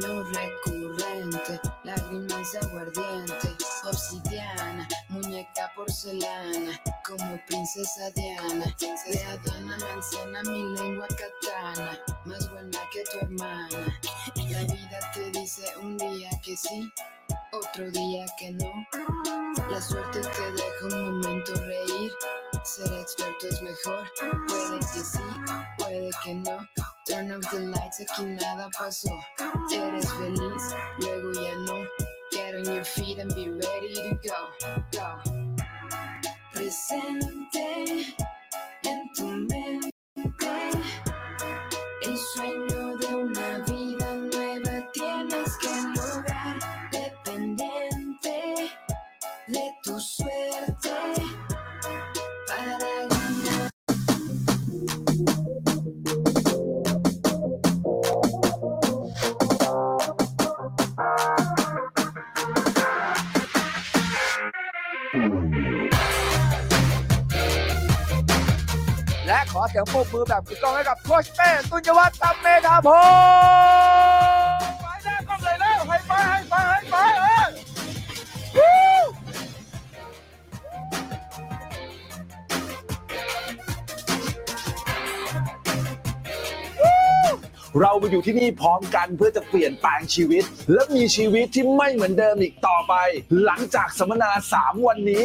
recurrente, lágrimas de aguardiente, obsidiana, muñeca porcelana, como princesa Diana, de Adana manzana, mi lengua katana, más buena que tu hermana. La vida te dice un día que sí, otro día que no. La suerte te deja un momento reír, ser experto es mejor, puede que sí, puede que no. Turn off the lights, aquí nada pasó. Eres feliz, luego ya no. Get on your feet and be ready to go. Go. Presente en tu mente. El sueño อเสียงปรบมือแบบถูกต้องให้กับโคชเป้ตุนยวัฒน์ตัมเมธาพงศ์ไปหน้กล้องเลยแล้วให้ไปให้ไปให้ไปเออเรามาอยู่ที่นี่พร้อมกันเพื่อจะเปลี่ยนแปลงชีวิต และมีชีวิตที่ไม่เหมือนเดิมอีกต่อไป หลังจากสัมมนา 3 วันนี้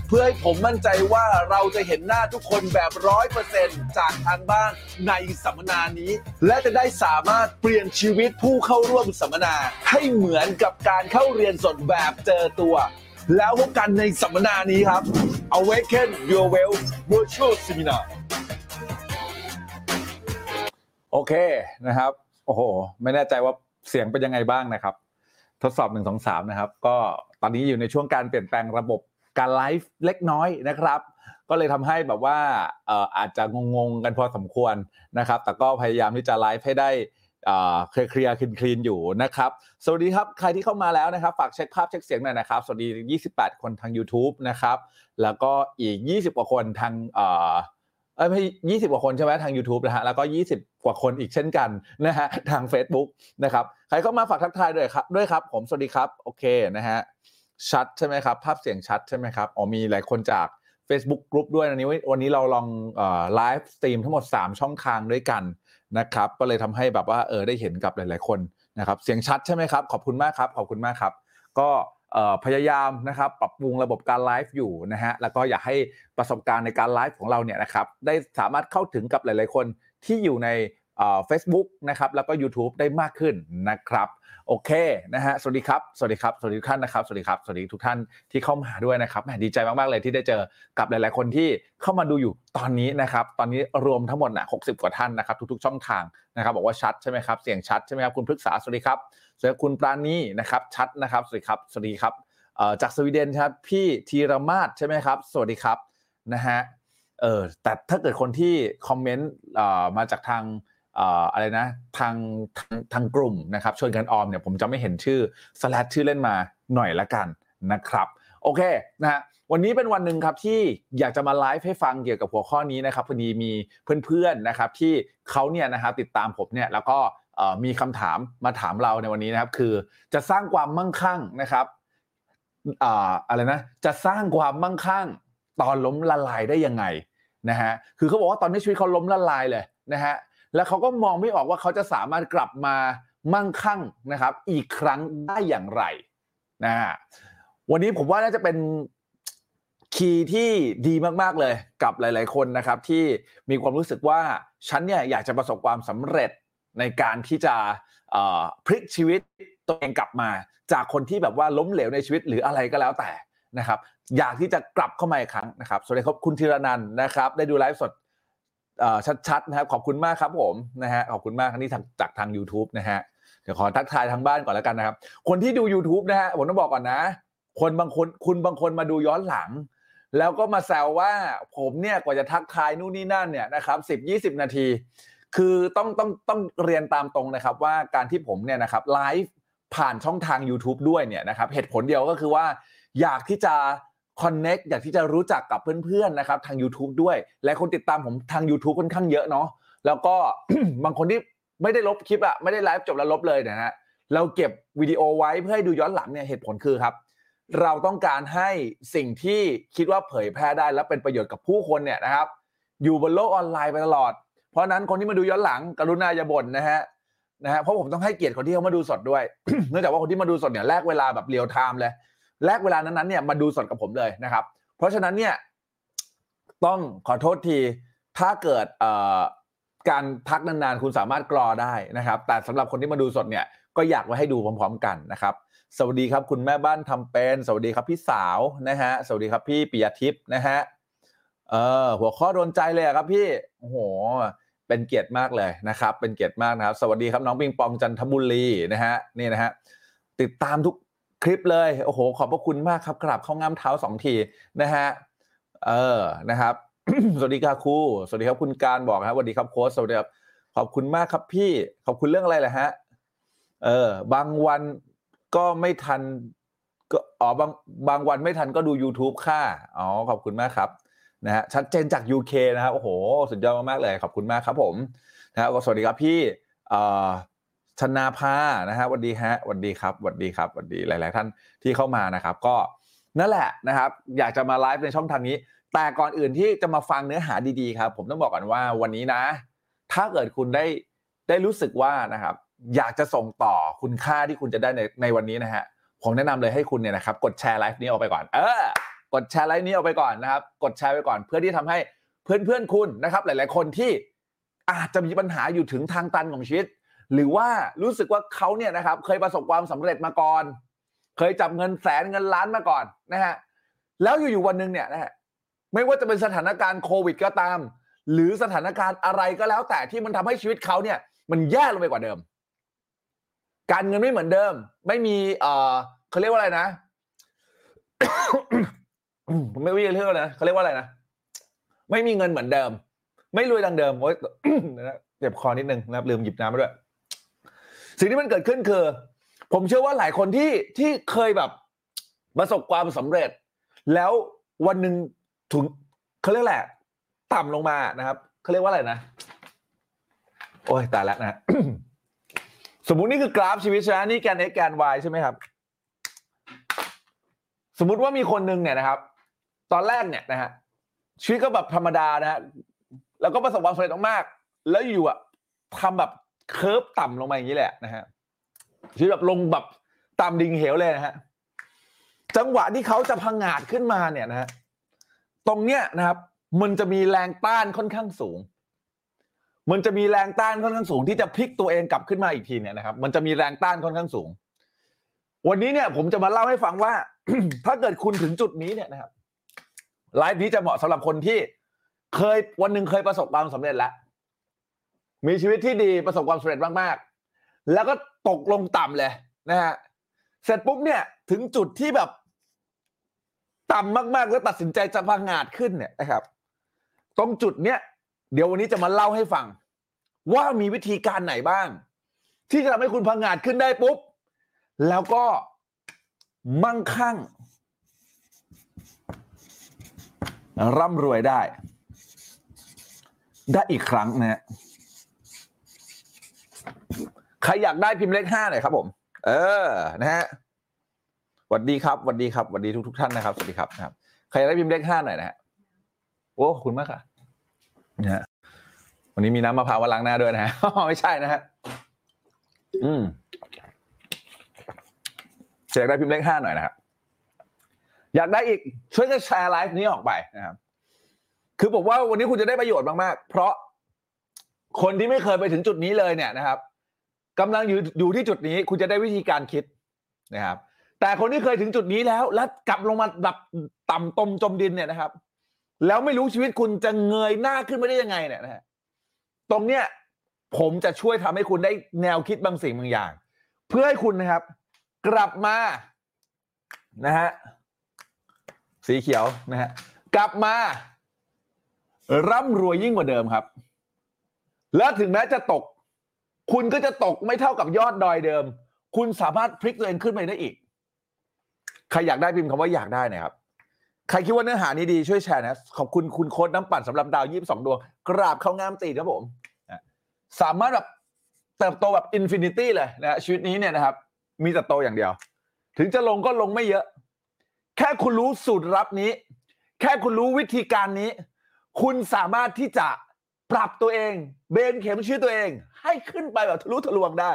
พื่อให้ผมมั่นใจว่าเราจะเห็นหน้าทุกคนแบบร้อยเปอร์เซ็นต์จากทางบ้านในสัมมนานี้ และจะได้สามารถเปลี่ยนชีวิตผู้เข้าร่วมสัมมนา ให้เหมือนกับการเข้าเรียนสดแบบเจอตัว แล้วพบกันในสัมมนานี้ครับ Awaken Your Wealth Virtual Seminar โอเคนะครับ โอ้โห ไม่แน่ใจว่าเสียงเป็นยังไงบ้างนะครับ ทดสอบ1 2 3นะครับ ก็ตอนนี้อยู่ในช่วงการเปลี่ยนแปลงระบบ การไลฟ์เล็กน้อยนะครับ ก็เลยทำให้แบบว่าเอ่อาจจะงงๆกันพอสมควรนะครับ แต่ก็พยายามที่จะไลฟ์ให้ได้เคลียร์เคลียร์คลีนอยู่นะครับ สวัสดีครับ ใครที่เข้ามาแล้วนะครับ ฝากเช็คภาพเช็คเสียงหน่อยนะครับ สวัสดี 28 คนทาง YouTube นะครับ แล้วก็อีก 20 กว่าคนทางเอ่อเอ้ยไม่ยี่สิบกว่าคนใช่ไหมทาง YouTube นะฮะ แล้วก็ 20 กว่าคนอีกเช่นกันนะฮะ ทาง Facebook นะครับ ใครเข้ามาฝากทักทายด้วยครับ ด้วยครับ ผม สวัสดีครับ โอเคนะฮะ ชัดใช่ไหมครับ ภาพเสียงชัดใช่ไหมครับอ๋อมีหลายคนจาก Facebook กลุ่มด้วยวันนี้วันนี้เราลอง live stream ทั้งหมด 3 ช่องทางด้วยกันนะครับ ก็เลยทำให้แบบว่าเออได้เห็นกับหลาย ๆ คนนะครับ เสียงชัดใช่ไหมครับ ขอบคุณมากครับ ขอบคุณมากครับ ก็พยายามนะครับปรับปรุงระบบการไลฟ์อยู่นะฮะแล้วก็อยากให้ประสบการณ์ในการไลฟ์ของเราเนี่ยนะครับได้สามารถเข้าถึงกับหลาย ๆ คนที่อยู่ในเฟซบุ๊กนะครับแล้วก็ YouTube ได้มากขึ้นนะครับ โอเคนะฮะสวัสดีครับสวัสดีครับสวัสดีทุกท่านนะครับสวัสดีครับสวัสดีทุกท่านที่เข้ามาด้วยนะครับดีใจมากๆเลยที่ได้เจอกับหลายๆคนที่เข้ามาดูอยู่ตอนนี้นะครับตอนนี้รวมทั้งหมดนะ60กว่าท่านนะครับทุกๆ ช่องทางนะครับบอกว่าชัดใช่ไหมครับเสียงชัดใช่ไหมครับคุณพฤกษาสวัสดีครับสวัสดีคุณปราณีนะครับชัดนะครับสวัสดีครับสวัสดีครับจากสวีเดนครับพี่ธีรมาศใช่ไหมครับสวัสดีครับนะฮะเออแต่ถ้าเกิดคนที่คอมเมนต์มาจากทาง อะไรนะทางทางทางกลุ่มนะครับชวนกันออมเนี่ยผมจะไม่เห็นชื่อสลัดชื่อเล่นมาหน่อยละกันนะครับโอเคนะฮะวันนี้เป็นวันหนึ่งครับที่อยากจะมาไลฟ์ให้ฟังเกี่ยวกับหัวข้อนี้นะครับพอดีมีเพื่อนๆนะครับที่เขาเนี่ยนะครับติดตามผมเนี่ยแล้วก็มีคำถามมาถามเราในวันนี้นะครับ คือจะสร้างความมั่งคั่งนะครับอ่าอะไรนะจะสร้างความมั่งคั่ง ตอนล้มละลายได้ยังไงนะฮะคือเขาบอกว่าตอนนี้ชีวิตเขาล้มละลายเลยนะฮะ แล้วเขาก็มองไม่ออกว่าเขาจะสามารถกลับมามั่งคั่งนะครับ อีกครั้งได้อย่างไรนะฮะวันนี้ผมว่าน่าจะเป็นคีย์ที่ดีมากๆเลยกับหลาย ๆ คนนะครับ ที่มีความรู้สึกว่าฉันเนี่ยอยากจะประสบความสำเร็จในการที่จะพลิกชีวิตตัวเองกลับมา จากคนที่แบบว่าล้มเหลวในชีวิตหรืออะไรก็แล้วแต่นะครับ อยากที่จะกลับเข้ามาอีกครั้งนะครับสวัสดีครับคุณธีรนันนะครับ ได้ดูไลฟ์สด ชัดๆนะครับขอบคุณมากครับผมนะฮะขอบคุณมากนี่จากทาง YouTube นะฮะเดี๋ยวขอทักทายทางบ้านก่อนแล้วกันนะครับ คนที่ดู YouTube นะฮะผมต้องบอกก่อนนะ คนบางคนคุณบางคนมาดูย้อนหลัง แล้วก็มาแซวว่าผมเนี่ยกว่าจะทักทายนู่นนี่นั่นเนี่ยนะครับสิบยี่สิบนาที คือต้องต้องต้องเรียนตามตรงนะครับว่าการที่ผมเนี่ยนะครับไลฟ์ผ่านช่องทาง YouTube ด้วยเนี่ยนะครับเหตุผลเดียวก็คือว่าอยากที่จะ คอนเน็กอยากที่จะรู้จักกับเพื่อนๆนะครับทาง YouTube ด้วยและคนติดตามผมทาง YouTube ค่อนข้างเยอะเนาะแล้วก็ บางคนที่ไม่ได้ลบคลิปอะไม่ได้ไลฟ์จบแล้วลบเลยเนะฮะเราเก็บวิดีโอไว้เพื่อให้ดูย้อนหลังเนี่ยเหตุผลคือครับ เราต้องการให้สิ่งที่คิดว่าเผยแพร่ได้และเป็นประโยชน์กับผู้คนเนี่ยนะครับ อยู่บนโลกออนไลน์ไปตลอด เพราะฉะนั้นคนที่มาดูย้อนหลังกรุณาอย่าบ่นนะฮะนะฮะเพราะผมต้องให้เกียรติคนที่เขามาดูสดด้วย เนื่องจากว่าคนที่มาดูสดเนี่ยแลกเวลาแบบเรียลไทม์เลย แลกเวลานั้นๆเนี่ยมาดูสดกับผมเลยนะครับ เพราะฉะนั้นเนี่ยต้องขอโทษทีถ้าเกิดเอ่อการพักนานๆ คุณสามารถกรอได้นะครับ แต่สำหรับคนที่มาดูสดเนี่ยก็อยากไว้ให้ดูพร้อม ๆ กันนะครับ สวัสดีครับคุณแม่บ้านทำเป็น สวัสดีครับพี่สาวนะฮะสวัสดีครับพี่ปิยทิพย์นะฮะเออหัวข้อโดนใจเลยครับพี่โอ้โหเป็นเกียรติมากเลยนะครับ เป็นเกียรติมากนะครับ สวัสดีครับน้องปิงปองจันทบุรีนะฮะนี่นะฮะติดตามทุก คลิปเลยโอ้โหขอบพระคุณมากครับกราบเข้าง่ามเท้าสองทีนะฮะเออนะครับสวัสดีครับครูสวัสดีครับคุณการบอกครับสวัสดีครับโค้ชสวัสดีครับขอบคุณมากครับพี่ ขอบคุณเรื่องอะไรแหละฮะ เออ บางวันก็ไม่ทัน ก็อ๋อบางบางวันไม่ทันก็ดู YouTube ค่ะ อ๋อ ขอบคุณมากครับนะฮะชัดเจนจาก UK นะครับโอ้โห สุดยอดมากๆเลย ขอบคุณมากครับผมนะฮะสวัสดีครับพี่เอ่อ ชนาภานะฮะวัสดีฮะวัสดีครับวัสดีครับวัสดีหลาย ๆ ท่านที่เข้ามานะครับ ก็นั่นแหละนะครับ อยากจะมาไลฟ์ในช่องทางนี้ แต่ก่อนอื่นที่จะมาฟังเนื้อหาดี ๆ ครับ ผมต้องบอกก่อนว่าวันนี้นะ ถ้าเกิดคุณได้ได้รู้สึกว่านะครับ อยากจะส่งต่อคุณค่าที่คุณจะได้ในในวันนี้นะฮะผมแนะนำเลยให้คุณเนี่ยนะครับ กดแชร์ไลฟ์นี้ออกไปก่อน เออ กดแชร์ไลฟ์นี้ออกไปก่อนนะครับ กดแชร์ไปก่อน เพื่อที่ทำให้เพื่อนๆคุณนะครับ หลาย ๆ คนที่อาจจะมีปัญหาอยู่ถึงทางตันของชีวิต หรือว่ารู้สึกว่าเขาเนี่ยนะครับ เคยประสบความสำเร็จมาก่อน เคยจับเงินแสนเงินล้านมาก่อนนะฮะแล้วอยู่ๆวันหนึ่งเนี่ยนะฮะไม่ว่าจะเป็นสถานการณ์โควิดก็ตาม หรือสถานการณ์อะไรก็แล้ว แต่ที่มันทำให้ชีวิตเขาเนี่ย มันแย่ลงไปกว่าเดิม การเงินไม่เหมือนเดิม ไม่มีเออเขาเรียกว่าอะไรนะผมไม่รู้จะเรียกว่าอะไรนะเขาเรียกว่าอะไรนะไม่มีเงินเหมือนเดิม ไม่รวยดังเดิมโอ๊ยเจ็บคอนิดนึงนะครับลืมหยิบน้ำมาด้วย สิ่งที่มันเกิดขึ้นคือ ผมเชื่อว่าหลายคนที่ที่เคยแบบประสบความสำเร็จ แล้ววันหนึ่งถึงเขาเรียกแหละ ต่ำลงมานะครับเขาเรียกว่าอะไรนะ โอ้ยตายแล้วนะสมมุตินี่คือกราฟชีวิตใช่ไหมนี่แกน x แกน y ใช่ไหมครับ สมมุติว่ามีคนหนึ่งเนี่ยนะครับ ตอนแรกเนี่ยนะฮะชีวิตก็แบบธรรมดานะฮะแล้วก็ประสบความสำเร็จมากๆแล้วอยู่อะทำแบบ เคิร์ฟต่ำลงมาอย่างนี้แหละนะฮะชีวิตแบบลงแบบต่ำดิ่งเหวเลยนะฮะจังหวะที่เขาจะพังงาดขึ้นมาเนี่ยนะฮะตรงเนี้ยนะครับ มันจะมีแรงต้านค่อนข้างสูง มันจะมีแรงต้านค่อนข้างสูง ที่จะพลิกตัวเองกลับขึ้นมาอีกทีเนี่ยนะครับ มันจะมีแรงต้านค่อนข้างสูง วันนี้เนี่ย ผมจะมาเล่าให้ฟังว่า ถ้าเกิดคุณถึงจุดนี้เนี่ยนะครับไลฟ์นี้จะเหมาะสำหรับคนที่เคยวันหนึ่งเคยประสบความสำเร็จแล้ว มีชีวิตที่ดีประสบความสำเร็จมากๆ แล้วก็ตกลงต่ำเลยนะฮะเสร็จปุ๊บเนี่ยถึงจุดที่แบบ ต่ำมากๆแล้วตัดสินใจจะพังงาดขึ้นเนี่ยนะครับ ตรงจุดเนี้ยเดี๋ยววันนี้จะมาเล่าให้ฟัง ว่ามีวิธีการไหนบ้าง ที่จะทำให้คุณพังงาดขึ้นได้ปุ๊บ แล้วก็มั่งคั่งร่ำรวยได้ ได้อีกครั้งนะฮะ ใครอยากได้พิมพ์เลขห้าหน่อยครับผม เออ นะฮะสวัสดีครับสวัสดีครับสวัสดีทุกทุกท่านนะครับ สวัสดีครับนะครับ ใครอยากได้พิมพ์เลขห้าหน่อยนะฮะ โอ้ ขอบคุณมากค่ะนะฮะวันนี้มีน้ำมะพร้าวมาล้างหน้าด้วยนะฮะ ไม่ใช่นะฮะ อืมอยากได้พิมพ์เลขห้าหน่อยนะครับ อยากได้อีกช่วยกันแชร์ไลฟ์นี้ออกไปนะครับ คือผมว่าวันนี้คุณจะได้ประโยชน์มากๆ เพราะคนที่ไม่เคยไปถึงจุดนี้เลยเนี่ยนะครับ กำลังอยู่อยู่ที่จุดนี้คุณจะได้วิธีการคิดนะครับ แต่คนที่เคยถึงจุดนี้แล้ว แล้วกลับลงมาแบบต่ำตมจมดินเนี่ยนะครับ แล้วไม่รู้ชีวิตคุณจะเงยหน้าขึ้นมาได้ยังไงเนี่ยนะฮะตรงเนี้ยผมจะช่วยทำให้คุณได้แนวคิดบางสิ่งบางอย่าง เพื่อให้คุณนะครับ กลับมานะฮะสีเขียวนะฮะกลับมา ร่ำรวยยิ่งกว่าเดิมครับ แล้วถึงแม้จะตก คุณก็จะตกไม่เท่ากับยอดดอยเดิม คุณสามารถพลิกตัวเองขึ้นไปได้อีก ใครอยากได้พิมพ์คำว่าอยากได้นะครับ ใครคิดว่าเนื้อหานี้ดีช่วยแชร์นะ ขอบคุณคุณโค้ดน้ำปั่นสำหรับดาวยี่สิบสองดวง กราบเข้างามตีนครับผม สามารถแบบเติบโตแบบ infinity เลยนะชีวิตนี้เนี่ยนะครับ มีแต่โตอย่างเดียว ถึงจะลงก็ลงไม่เยอะ แค่คุณรู้สูตรลับนี้ แค่คุณรู้วิธีการนี้ คุณสามารถที่จะปรับตัวเอง เบนเข็มชีวิตตัวเอง ให้ขึ้นไปแบบทะลุทะลวงได้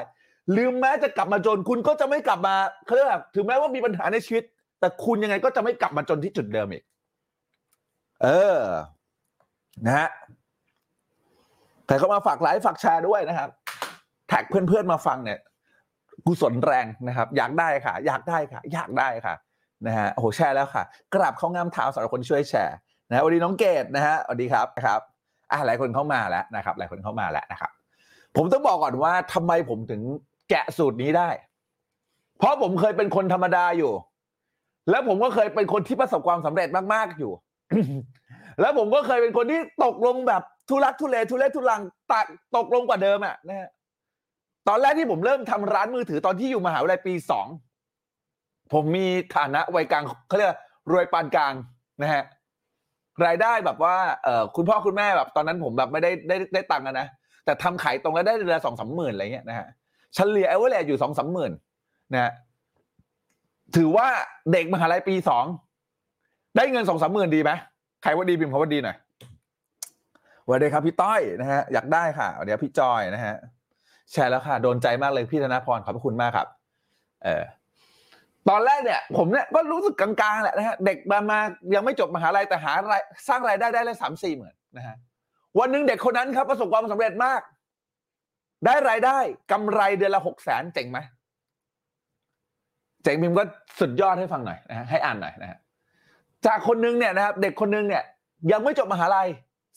หรือแม้จะกลับมาจนคุณก็จะไม่กลับมาเขาเรียกว่าถึงแม้ว่ามีปัญหาในชีวิต แต่คุณยังไงก็จะไม่กลับมาจนที่จุดเดิมอีก เออ นะฮะใครเข้ามาฝากไลฟ์ฝากแชร์ด้วยนะครับ แท็กเพื่อนๆมาฟังเนี่ยกุศลแรงนะครับ อยากได้ค่ะ อยากได้ค่ะ อยากได้ค่ะ นะฮะโอ้โหแชร์แล้วค่ะ กราบเข้างามเท้าสำหรับคนช่วยแชร์นะฮะสวัสดีน้องเกดนะฮะสวัสดีครับนะครับอะหลายคนเข้ามาแล้วนะครับ หลายคนเข้ามาแล้วนะครับ ผมต้องบอกก่อนว่าทำไมผมถึงแกะสูตรนี้ได้ เพราะผมเคยเป็นคนธรรมดาอยู่ แล้วผมก็เคยเป็นคนที่ประสบความสำเร็จมากๆอยู่ แล้วผมก็เคยเป็นคนที่ตกลงแบบทุลักทุเลทุเลทุลังตกตกลงกว่าเดิมอะนะฮะตอนแรกที่ผมเริ่มทำร้านมือถือตอนที่อยู่มหาวิทยาลัยปีสองผมมีฐานะวัยกลางเขาเรียกรวยปานกลางนะฮะรายได้แบบว่าเออคุณพ่อคุณแม่แบบ ตอนนั้นผมแบบไม่ได้ได้ได้ตังค์นะ แต่ทำขายตรงแล้วได้เดือนละสองสามหมื่นอะไรเงี้ยนะฮะเฉลี่ยเอเวอร์เรอยู่สองสามหมื่นนะฮะถือว่าเด็กมหาลัยปีสองได้เงินสองสามหมื่นดีไหมใครว่าดีพิมพ์คำว่าดีหน่อยวัสดีครับพี่ต้อยนะฮะอยากได้ค่ะเดี๋ยวพี่จอยนะฮะแชร์แล้วค่ะ โดนใจมากเลยพี่ธนพรขอบพระคุณมากครับ เออตอนแรกเนี่ย ผมเนี่ยก็รู้สึกกลางๆแหละนะฮะเด็กมามายังไม่จบมหาลัยแต่หารายสร้างรายได้ได้เลยสามสี่หมื่นนะฮะ วันหนึ่งเด็กคนนั้นครับประสบความสำเร็จมาก ได้รายได้กำไรเดือนละหกแสนเจ๋งไหมเจ๋งพิมก็สุดยอดให้ฟังหน่อยนะฮะให้อ่านหน่อยนะฮะจากคนนึงเนี่ยนะครับ เด็กคนนึงเนี่ย ยังไม่จบมหาลัย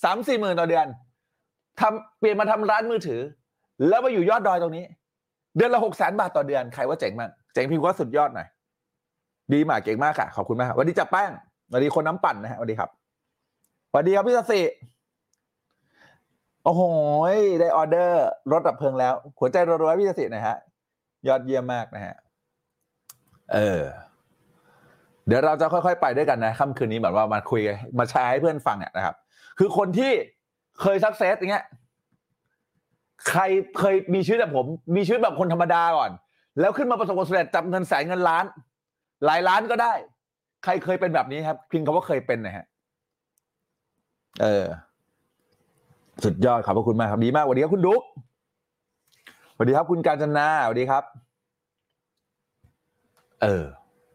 สามสี่หมื่นต่อเดือนทำเปลี่ยนมาทำร้านมือถือ แล้วมาอยู่ยอดดอยตรงนี้ เดือนละหกแสนบาทต่อเดือนใครว่าเจ๋งมากเจ๋งพิมพ์ว่าสุดยอดหน่อยดีมากเก่งมากค่ะขอบคุณมากสวัสดีจับแป้งสวัสดีคนน้ำปั่นนะฮะสวัสดีครับสวัสดีครับพี่สสิ โอ้โหได้ออเดอร์รถดับเพลิงแล้ว หัวใจรัวๆพี่สสิหนะฮะ ยอดเยี่ยมมากนะฮะ เออ เดี๋ยวเราจะค่อยๆ ไปด้วยกันนะค่ำคืนนี้แบบว่ามาคุยกันมาแชร์ให้เพื่อนฟังเนี่ยนะครับ คือคนที่เคยสักเซสอย่างเงี้ย ใครเคยมีชีวิตแบบผม มีชีวิตแบบคนธรรมดาก่อน แล้วขึ้นมาประสบความสำเร็จจับเงินแสนเงินล้าน หลายล้านก็ได้ ใครเคยเป็นแบบนี้ครับพิมพ์คำว่าเคยเป็นนะฮะ เออ สุดยอดขอบพระคุณมากครับดีมากสวัสดีครับคุณดุ๊กสวัสดีครับคุณการจนาสวัสดีครับ เออ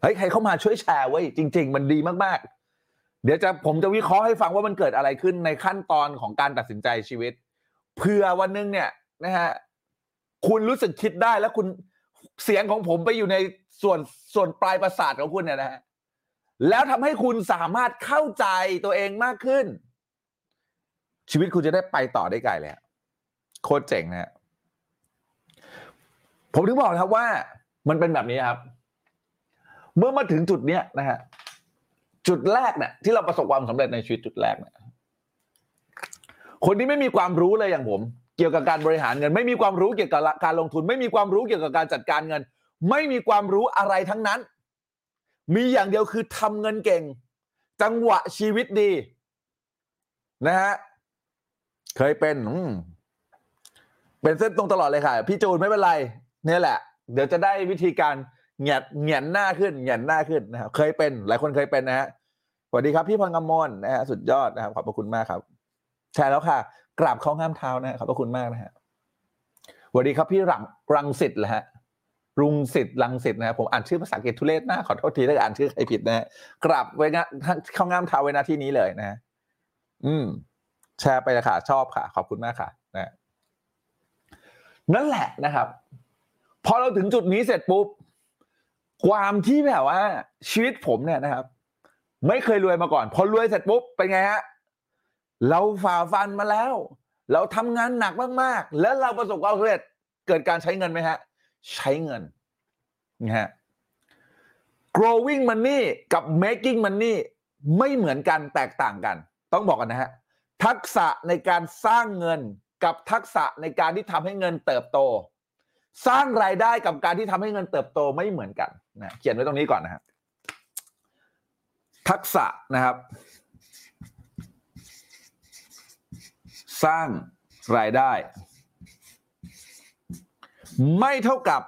เฮ้ยใครเข้ามาช่วยแชร์ไว้ยจริง ๆ มันดีมากๆ เดี๋ยวจะผมจะวิเคราะห์ให้ฟังว่ามันเกิดอะไรขึ้นในขั้นตอนของการตัดสินใจชีวิตเผื่อวันหนึงเนี่ย นะฮะคุณรู้สึกคิดได้แล้วคุณเสียงของผมไปอยู่ในส่วนส่วนปลายประสาทของคุณเนี่ยนะฮะแล้วทำให้คุณสามารถเข้าใจตัวเองมากขึ้น ชีวิตคุณจะได้ไปต่อได้ไกลเลยโคตรเจ๋งนะผมถึงบอกนะครับว่ามันเป็นแบบนี้ครับ เมื่อมาถึงจุดเนี้ยนะฮะจุดแรกเนี่ยที่เราประสบความสำเร็จในชีวิตจุดแรกเนี่ยคนที่ไม่มีความรู้เลยอย่างผม เกี่ยวกับการบริหารเงิน ไม่มีความรู้เกี่ยวกับการลงทุน ไม่มีความรู้เกี่ยวกับการจัดการเงิน ไม่มีความรู้อะไรทั้งนั้น มีอย่างเดียวคือทำเงินเก่ง จังหวะชีวิตดี นะฮะ เคยเป็นอืเป็นเส้นตรงตลอดเลยค่ะ พี่จูนไม่เป็นไรเนี่ยแหละ เดี๋ยวจะได้วิธีการเหยียดเหยียนหน้าขึ้นเหยียนหน้าขึ้นนะครับเคยเป็น หลายคนเคยเป็นนะฮะสวัสดีครับพี่พังกมลนะฮะสุดยอดนะครับขอบพระคุณมากครับแชร์แล้วค่ะ กราบข้าห้ามเท้านะฮะขอบพระคุณมากนะฮะสวัสดีครับพี่รังรังสิทธิ์เหรอฮะรุงสิทธิ์รังสิทธิ์นะครับผมอ่านชื่อภาษาอังกฤษทุเรศหน้าขอโทษทีถ้าอ่านชื่อใครผิดนะฮะกราบไว้นะเข้าง่ามเท้าไว้หน้าที่นี้เลยนะฮะอืม แชร์ไปเลยค่ะ ชอบค่ะ ขอบคุณมากค่ะนะนั่นแหละนะครับ พอเราถึงจุดนี้เสร็จปุ๊บ ความที่แบบว่า ชีวิตผมเนี่ยนะครับ ไม่เคยรวยมาก่อน พอรวยเสร็จปุ๊บเป็นไงฮะเราฝ่าฟันมาแล้ว เราทำงานหนักมากๆ แล้วเราประสบความสำเร็จเกิดการใช้เงินไหมฮะ ใช้เงินนะฮะ growing money กับ making money ไม่เหมือนกันแตกต่างกัน ต้องบอกกันนะฮะ ทักษะในการสร้างเงินกับทักษะในการที่ทำให้เงินเติบโต สร้างรายได้กับการที่ทำให้เงินเติบโตไม่เหมือนกันนะเขียนไว้ตรงนี้ก่อนนะฮะทักษะนะครับ สร้างรายได้ ไม่เท่ากับ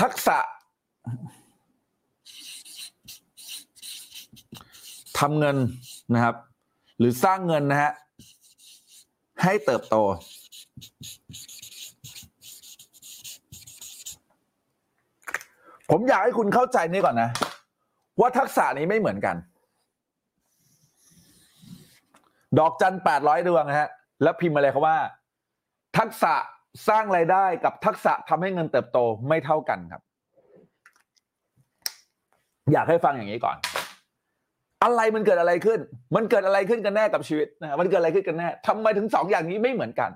ทักษะ ทำเงินนะครับ หรือสร้างเงินนะฮะให้เติบโต ผมอยากให้คุณเข้าใจนี่ก่อนนะ ว่าทักษะนี้ไม่เหมือนกัน ดอกจันแปดร้อยดวงฮะ แล้วพิมพ์มาเลยครับว่า ทักษะสร้างไรายได้กับทักษะทำให้เงินเติบโตไม่เท่ากันครับ อยากให้ฟังอย่างนี้ก่อน อะไรมันเกิดอะไรขึ้น มันเกิดอะไรขึ้นกันแน่กับชีวิตนะมันเกิดอะไรขึ้นกันแน่ทำไมถึงสองอย่างนี้ไม่เหมือนกัน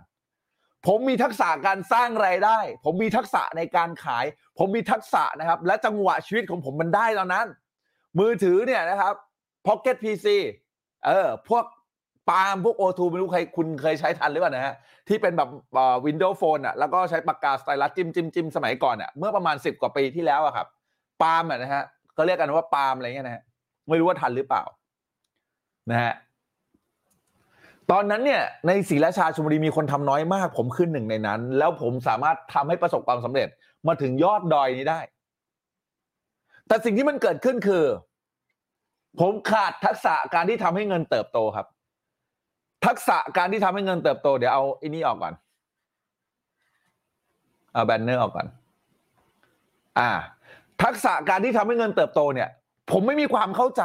ผมมีทักษะการสร้างไรายได้ ผมมีทักษะในการขาย ผมมีทักษะนะครับ และจังหวะชีวิตของผมมันได้ตอนนั้น มือถือเนี่ยนะครับ Pocket PC เออพวกปาล์มพวกโอทูไม่รู้ใครคุณเคยใช้ทันหรือเปล่านะฮะที่เป็นแบบวินโดว์โฟนอะแล้วก็ใช้ปากกาสไตลัสจิ้มจิ้มจิ้มสมัยก่อนอะเมื่อประมาณสิบกว่าปีที่แล้วอะครับปาล์มอะนะฮะก็เรียกกันว่าปาล์มอะไรเงี้ยนะฮะ ไม่รู้ว่าทันหรือเปล่านะฮะตอนนั้นเนี่ยในศรีราชาชลบุรีมีคนทำน้อยมาก ผมขึ้นหนึ่งในนั้น แล้วผมสามารถทำให้ประสบความสำเร็จมาถึงยอดดอยนี้ได้ แต่สิ่งที่มันเกิดขึ้นคือ ผมขาดทักษะการที่ทำให้เงินเติบโตครับ ทักษะการที่ทำให้เงินเติบโตเดี๋ยวเอาอ้นี่ออกก่อนเอาแบนเนอร์ออกก่อน อ่า ทักษะการที่ทำให้เงินเติบโตเนี่ย ผมไม่มีความเข้าใจ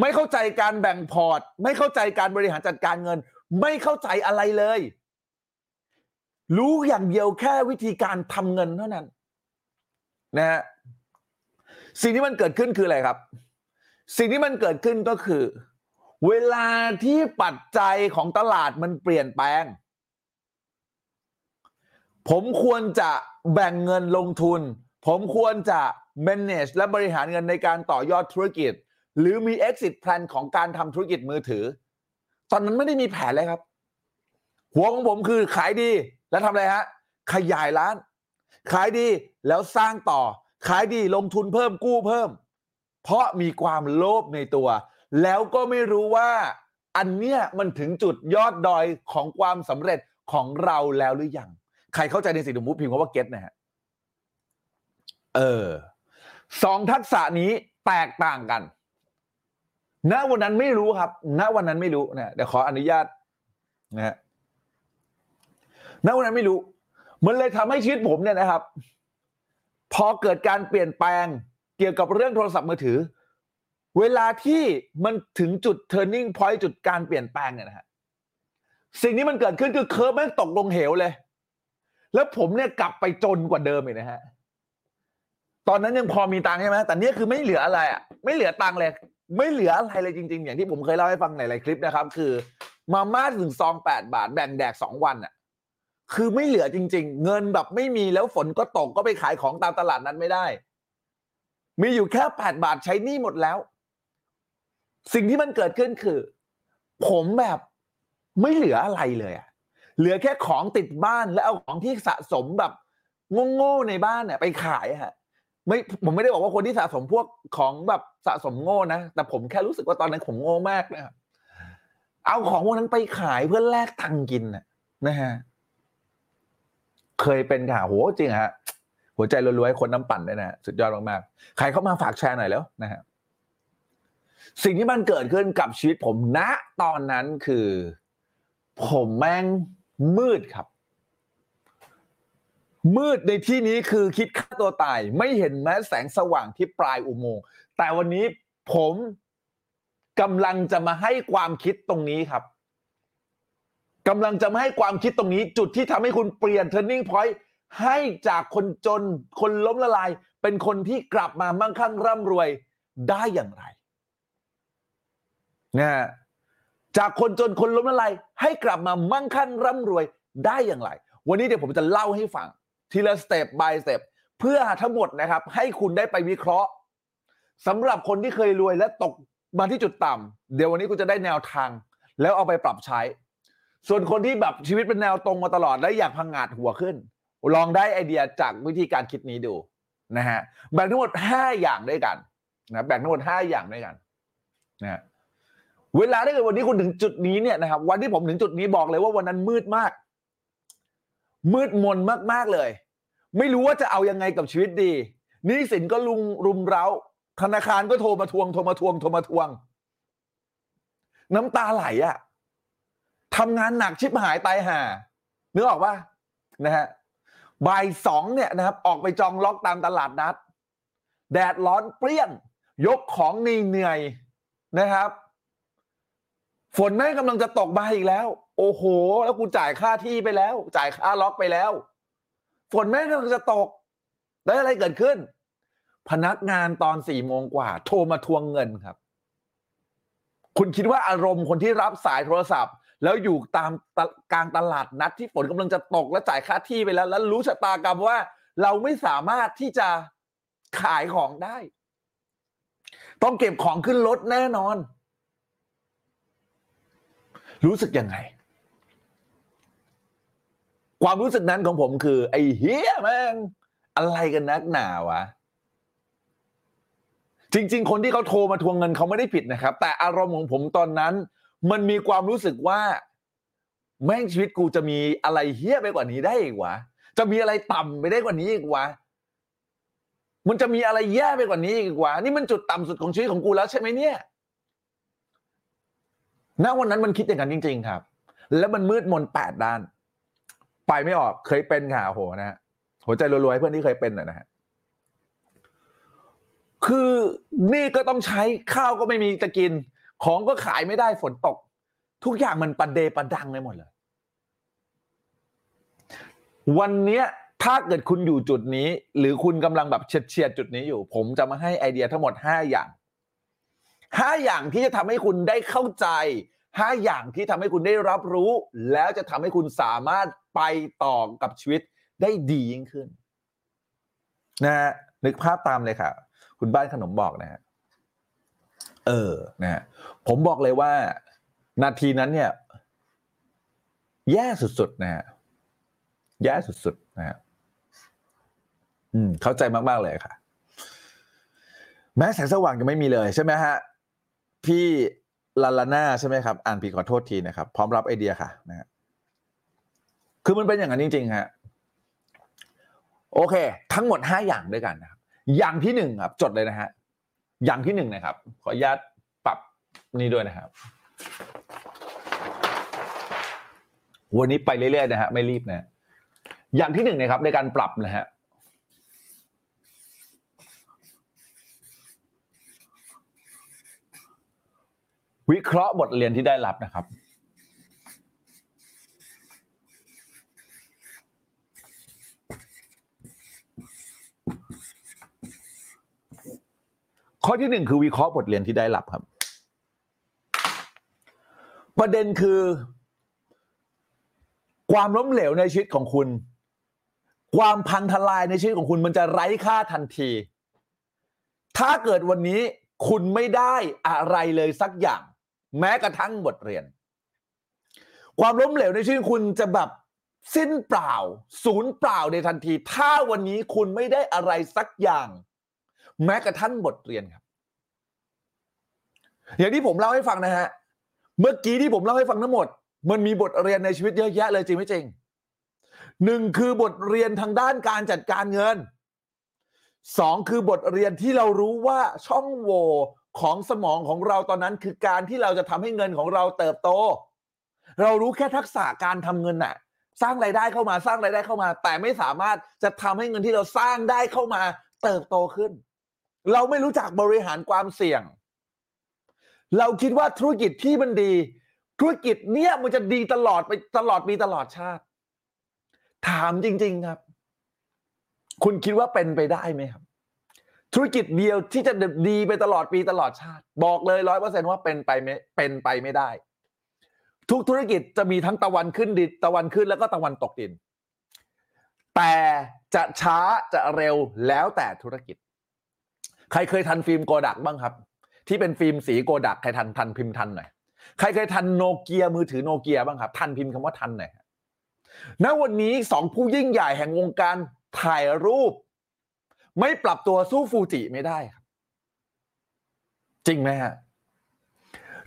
ไม่เข้าใจการแบ่งพอร์ต ไม่เข้าใจการบริหารจัดการเงิน ไม่เข้าใจอะไรเลย รู้อย่างเดียวแค่วิธีการทำเงินเท่านั้น นะฮะสิ่งที่มันเกิดขึ้นคืออะไรครับ สิ่งที่มันเกิดขึ้นก็คือ เวลาที่ปัจจัยของตลาดมันเปลี่ยนแปลง ผมควรจะแบ่งเงินลงทุน ผมควรจะ manage และบริหารเงินในการต่อยอดธุรกิจ หรือมี exit plan ของการทำธุรกิจมือถือ ตอนนั้นไม่ได้มีแผนเลยครับ หัวของผมคือขายดีแล้วทำอะไรฮะ ขยายร้าน ขายดีแล้วสร้างต่อ ขายดีลงทุนเพิ่มกู้เพิ่ม เพราะมีความโลภในตัว แล้วก็ไม่รู้ว่า อันเนี้ยมันถึงจุดยอดดอยของความสำเร็จของเราแล้วหรือยัง ใครเข้าใจในสิ่งที่ผมพูดพิมพ์ว่าเก็ตนะฮะ เออสองทักษะนี้แตกต่างกัน ณ วันนั้นไม่รู้ครับ ณ วันนั้นไม่รู้นะเดี๋ยวขออนุญาตนะฮะ ณ วันนั้นไม่รู้ มันเลยทำให้ชีวิตผมเนี่ยนะครับ พอเกิดการเปลี่ยนแปลงเกี่ยวกับเรื่องโทรศัพท์มือถือ เวลาที่มันถึงจุด turning point จุดการเปลี่ยนแปลงเนี่ยนะฮะ สิ่งนี้มันเกิดขึ้นคือเคิร์ฟแม่งตกลงเหวเลย แล้วผมเนี่ยกลับไปจนกว่าเดิมอีกนะฮะ ตอนนั้นยังพอมีตังค์ใช่ไหมแต่เนี้ยคือไม่เหลืออะไรอะไม่เหลือตังค์เลย ไม่เหลืออะไรเลยจริง ๆ อย่างที่ผมเคยเล่าให้ฟังในหลายคลิปนะครับ คือ มาม่าถึงซองแปดบาทแบ่งแดกสองวันอะคือไม่เหลือจริง ๆ เงินแบบไม่มีแล้วฝนก็ตกก็ไปขายของตามตลาดนั้นไม่ได้ มีอยู่แค่แปดบาทใช้นี้หมดแล้ว สิ่งที่มันเกิดขึ้นคือ ผมแบบไม่เหลืออะไรเลยอะเหลือแค่ของติดบ้านแล้วเอาของที่สะสมแบบโง่ๆในบ้านเนี่ยไปขายฮะ ไม่ผมไม่ได้บอกว่าคนที่สะสมพวกของแบบสะสมโง่นะ แต่ผมแค่รู้สึกว่าตอนนั้นผมโง่มากนะครับเอาของพวกนั้นไปขายเพื่อแลกตังกินนะนะฮะเคยเป็นค่ะโหจริงฮะหัวใจรวยๆคนน้ำปั่นด้วยนะฮะสุดยอดมากๆใครเข้ามาฝากแชร์หน่อยแล้วนะฮะสิ่งที่มันเกิดขึ้นกับชีวิตผมณตอนนั้นคือ ผมแม่งมืดครับ มืดในที่นี้คือคิดฆ่าตัวตาย ไม่เห็นแม้แสงสว่างที่ปลายอุโมงค์แต่วันนี้ผมกำลังจะมาให้ความคิดตรงนี้ครับกำลังจะมาให้ความคิดตรงนี้ จุดที่ทำให้คุณเปลี่ยน turning point ให้จากคนจนคนล้มละลาย เป็นคนที่กลับมามั่งคั่งร่ำรวยได้อย่างไรนะฮะจากคนจนคนล้มละลายให้กลับมามั่งคั่งร่ำรวยได้อย่างไร วันนี้เดี๋ยวผมจะเล่าให้ฟัง ทีละสเต็ป by สเต็ปเพื่อทั้งหมดนะครับ ให้คุณได้ไปวิเคราะห์สำหรับคนที่เคยรวยและตกมาที่จุดต่ำเดี๋ยววันนี้กูจะได้แนวทาง แล้วเอาไปปรับใช้ ส่วนคนที่แบบชีวิตเป็นแนวตรงมาตลอดและอยากพังงาดหัวขึ้น ลองได้ไอเดียจากวิธีการคิดนี้ดูนะฮะแบ่งทั้งหมดห้าอย่างด้วยกันนะแบ่งทั้งหมดห้าอย่างด้วยกันนะฮะเวลาถ้าเกิดวันนี้คุณถึงจุดนี้เนี่ยนะครับวันที่ผมถึงจุดนี้บอกเลยว่าวันนั้นมืดมาก มืดมนมากๆเลย ไม่รู้ว่าจะเอายังไงกับชีวิตดีหนี้สินก็ลุงรุมเร้า ธนาคารก็โทรมาทวงโทรมาทวงโทรมาทวง น้ำตาไหลอะทำงานหนักชิบหายตายห่าเนึกอออกปะนะฮะบ่ายสองเนี่ยนะครับ ออกไปจองล็อกตามตลาดนัด แดดร้อนเปรี้ยง ยกของเหนื่อยๆนะครับ ฝนแม่งกำลังจะตกมาอีกแล้ว โอ้โห แล้วกูจ่ายค่าที่ไปแล้ว จ่ายค่าล็อกไปแล้ว ฝนแม่งกำลังจะตก แล้วอะไรเกิดขึ้น พนักงานตอนสี่โมงกว่า โทรมาทวงเงินครับ คุณคิดว่าอารมณ์คนที่รับสายโทรศัพท์ แล้วอยู่ตามตกลางตลาดนัดที่ฝนกำลังจะตก และจ่ายค่าที่ไปแล้ว แล้วรู้ชะตากรรมว่า เราไม่สามารถที่จะขายของได้ ต้องเก็บของขึ้นรถแน่นอน รู้สึกยังไง ความรู้สึกนั้นของผมคือ ไอ้เฮียแม่งอะไรกันนักหนาวะ จริง ๆ คนที่เขาโทรมาทวงเงินเขาไม่ได้ผิดนะครับ แต่อารมณ์ของผมตอนนั้น มันมีความรู้สึกว่า แม่งชีวิตกูจะมีอะไรเฮี้ยไปกว่านี้ได้อีกวะจะมีอะไรต่ำไปได้กว่านี้อีกวะมันจะมีอะไรแย่ไปกว่านี้อีกวะนี่มันจุดต่ำสุดของชีวิตของกูแล้วใช่ไหมเนี่ยณวันนั้นมันคิดอย่างนั้นจริง ๆ ครับ แล้วมันมืดมนแปดด้าน ไปไม่ออกเคยเป็นค่ะโอ้โหนะฮะหัวใจรวยๆเพื่อนที่เคยเป็นนะฮะคือนี่ก็ต้องใช้ข้าวก็ไม่มีจะกิน ของก็ขายไม่ได้ฝนตก ทุกอย่างมันประเดประดังไปหมดเลย วันนี้ถ้าเกิดคุณอยู่จุดนี้ หรือคุณกำลังแบบเฉียดเฉียดจุดนี้อยู่ ผมจะมาให้ไอเดียทั้งหมดห้าอย่างห้าอย่างที่จะทำให้คุณได้เข้าใจห้าอย่างที่ทำให้คุณได้รับรู้ แล้วจะทำให้คุณสามารถ ไปต่อกับชีวิตได้ดียิ่งขึ้นนะฮะนึกภาพตามเลยค่ะ คุณบ้านขนมบอกนะฮะเออนะฮะผมบอกเลยว่า นาทีนั้นเนี่ย แย่สุดๆนะฮะแย่สุดๆนะฮะอืม เข้าใจมากๆเลยค่ะ แม้แสงสว่างจะไม่มีเลยใช่ไหมฮะพี่ลาลาน่าใช่ไหมครับ อ่านผิดขอโทษทีนะครับ พร้อมรับไอเดียค่ะนะฮะ คือมันเป็นอย่างนั้นจริงๆฮะโอเค ทั้งหมดห้าอย่างด้วยกันนะครับ อย่างที่หนึ่งครับ จดเลยนะฮะอย่างที่หนึ่งนะครับ ขออนุญาตปรับนี่ด้วยนะครับ วันนี้ไปเรื่อยๆนะฮะไม่รีบนะอย่างที่หนึ่งนะครับ ในการปรับนะฮะวิเคราะห์บทเรียนที่ได้รับนะครับ ข้อที่หนึ่งคือวิเคราะห์บทเรียนที่ได้รับครับ ประเด็นคือ ความล้มเหลวในชีวิตของคุณ ความพังทลายในชีวิตของคุณมันจะไร้ค่าทันที ถ้าเกิดวันนี้คุณไม่ได้อะไรเลยสักอย่าง แม้กระทั่งบทเรียน ความล้มเหลวในชีวิตคุณจะแบบสิ้นเปล่า ศูนย์เปล่าในทันที ถ้าวันนี้คุณไม่ได้อะไรสักอย่าง แม้กระทั่งบทเรียนครับ อย่างที่ผมเล่าให้ฟังนะฮะ เมื่อกี้ที่ผมเล่าให้ฟังทั้งหมด มันมีบทเรียนในชีวิตเยอะแยะเลยจริงไม่จริงหนึ่งคือบทเรียนทางด้านการจัดการเงินสองคือบทเรียนที่เรารู้ว่าช่องโหว่ของสมองของเราตอนนั้นคือการที่เราจะทำให้เงินของเราเติบโต เรารู้แค่ทักษะการทำเงินน่ะ สร้างรายได้เข้ามาสร้างรายได้เข้ามา แต่ไม่สามารถจะทำให้เงินที่เราสร้างได้เข้ามาเติบโตขึ้น เราไม่รู้จักบริหารความเสี่ยง เราคิดว่าธุรกิจที่มันดี ธุรกิจเนี้ยมันจะดีตลอดไปตลอดปีตลอดชาติ ถามจริง ๆครับ คุณคิดว่าเป็นไปได้ไหมครับ ธุรกิจเดียวที่จะดีไปตลอดปีตลอดชาติ บอกเลยร้อยเปอร์เซ็นว่าเป็นไปไม่เป็นไปไม่ได้ ทุกธุรกิจจะมีทั้งตะวันขึ้นดินตะวันขึ้นแล้วก็ตะวันตกดิน แต่จะช้าจะเร็วแล้วแต่ธุรกิจ ใครเคยทันฟิล์มโกดักบ้างครับ ที่เป็นฟิล์มสีโกดักใครทันทันพิมพ์ทันหน่อยใครเคยทันโนเกียมือถือโนเกียบ้างครับ ทันพิมพ์คำว่าทันหน่อยณวันนี้สองผู้ยิ่งใหญ่แห่งวงการถ่ายรูป ไม่ปรับตัวสู้ฟูจิไม่ได้ครับ จริงไหมฮะ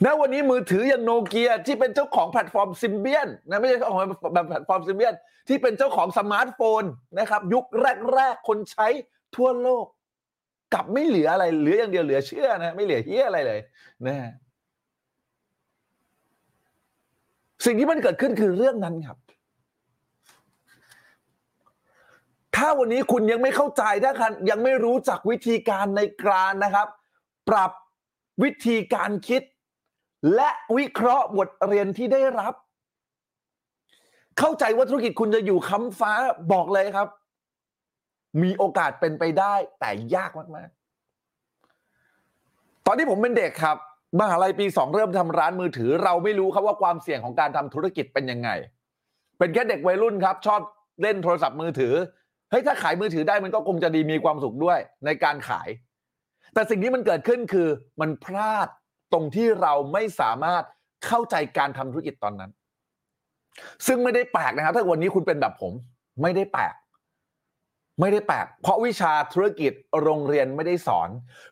ณวันนี้มือถืออย่างโนเกียที่เป็นเจ้าของแพลตฟอร์มซิมเบียนนะไม่ใช่เจ้าของแบบแพลตฟอร์มซิมเบียนที่เป็นเจ้าของสมาร์ทโฟนนะครับ ยุคแรก ๆ คนใช้ทั่วโลก กลับไม่เหลืออะไรเหลืออย่างเดียวเหลือเชื่อนะไม่เหลือเฮี้ยอะไรเลยนะฮะสิ่งที่มันเกิดขึ้นคือเรื่องนั้นครับ ถ้าวันนี้คุณยังไม่เข้าใจถ้าคุณยังไม่รู้จักวิธีการในการนะครับ ปรับวิธีการคิด และวิเคราะห์บทเรียนที่ได้รับ เข้าใจว่าธุรกิจคุณจะอยู่ค้ำฟ้าบอกเลยครับ มีโอกาสเป็นไปได้แต่ยากมากๆ ตอนที่ผมเป็นเด็กครับมหาลัยปีสองเริ่มทำร้านมือถือ เราไม่รู้ครับว่าความเสี่ยงของการทำธุรกิจเป็นยังไง เป็นแค่เด็กวัยรุ่นครับ ชอบเล่นโทรศัพท์มือถือเฮ้ยถ้าขายมือถือได้มันก็คงจะดีมีความสุขด้วยในการขาย แต่สิ่งที่มันเกิดขึ้นคือมันพลาดตรงที่เราไม่สามารถเข้าใจการทำธุรกิจตอนนั้น ซึ่งไม่ได้แปลกนะครับ ถ้าวันนี้คุณเป็นแบบผม ไม่ได้แปลก ไม่ได้แปลกเพราะวิชาธุรกิจโรงเรียนไม่ได้สอน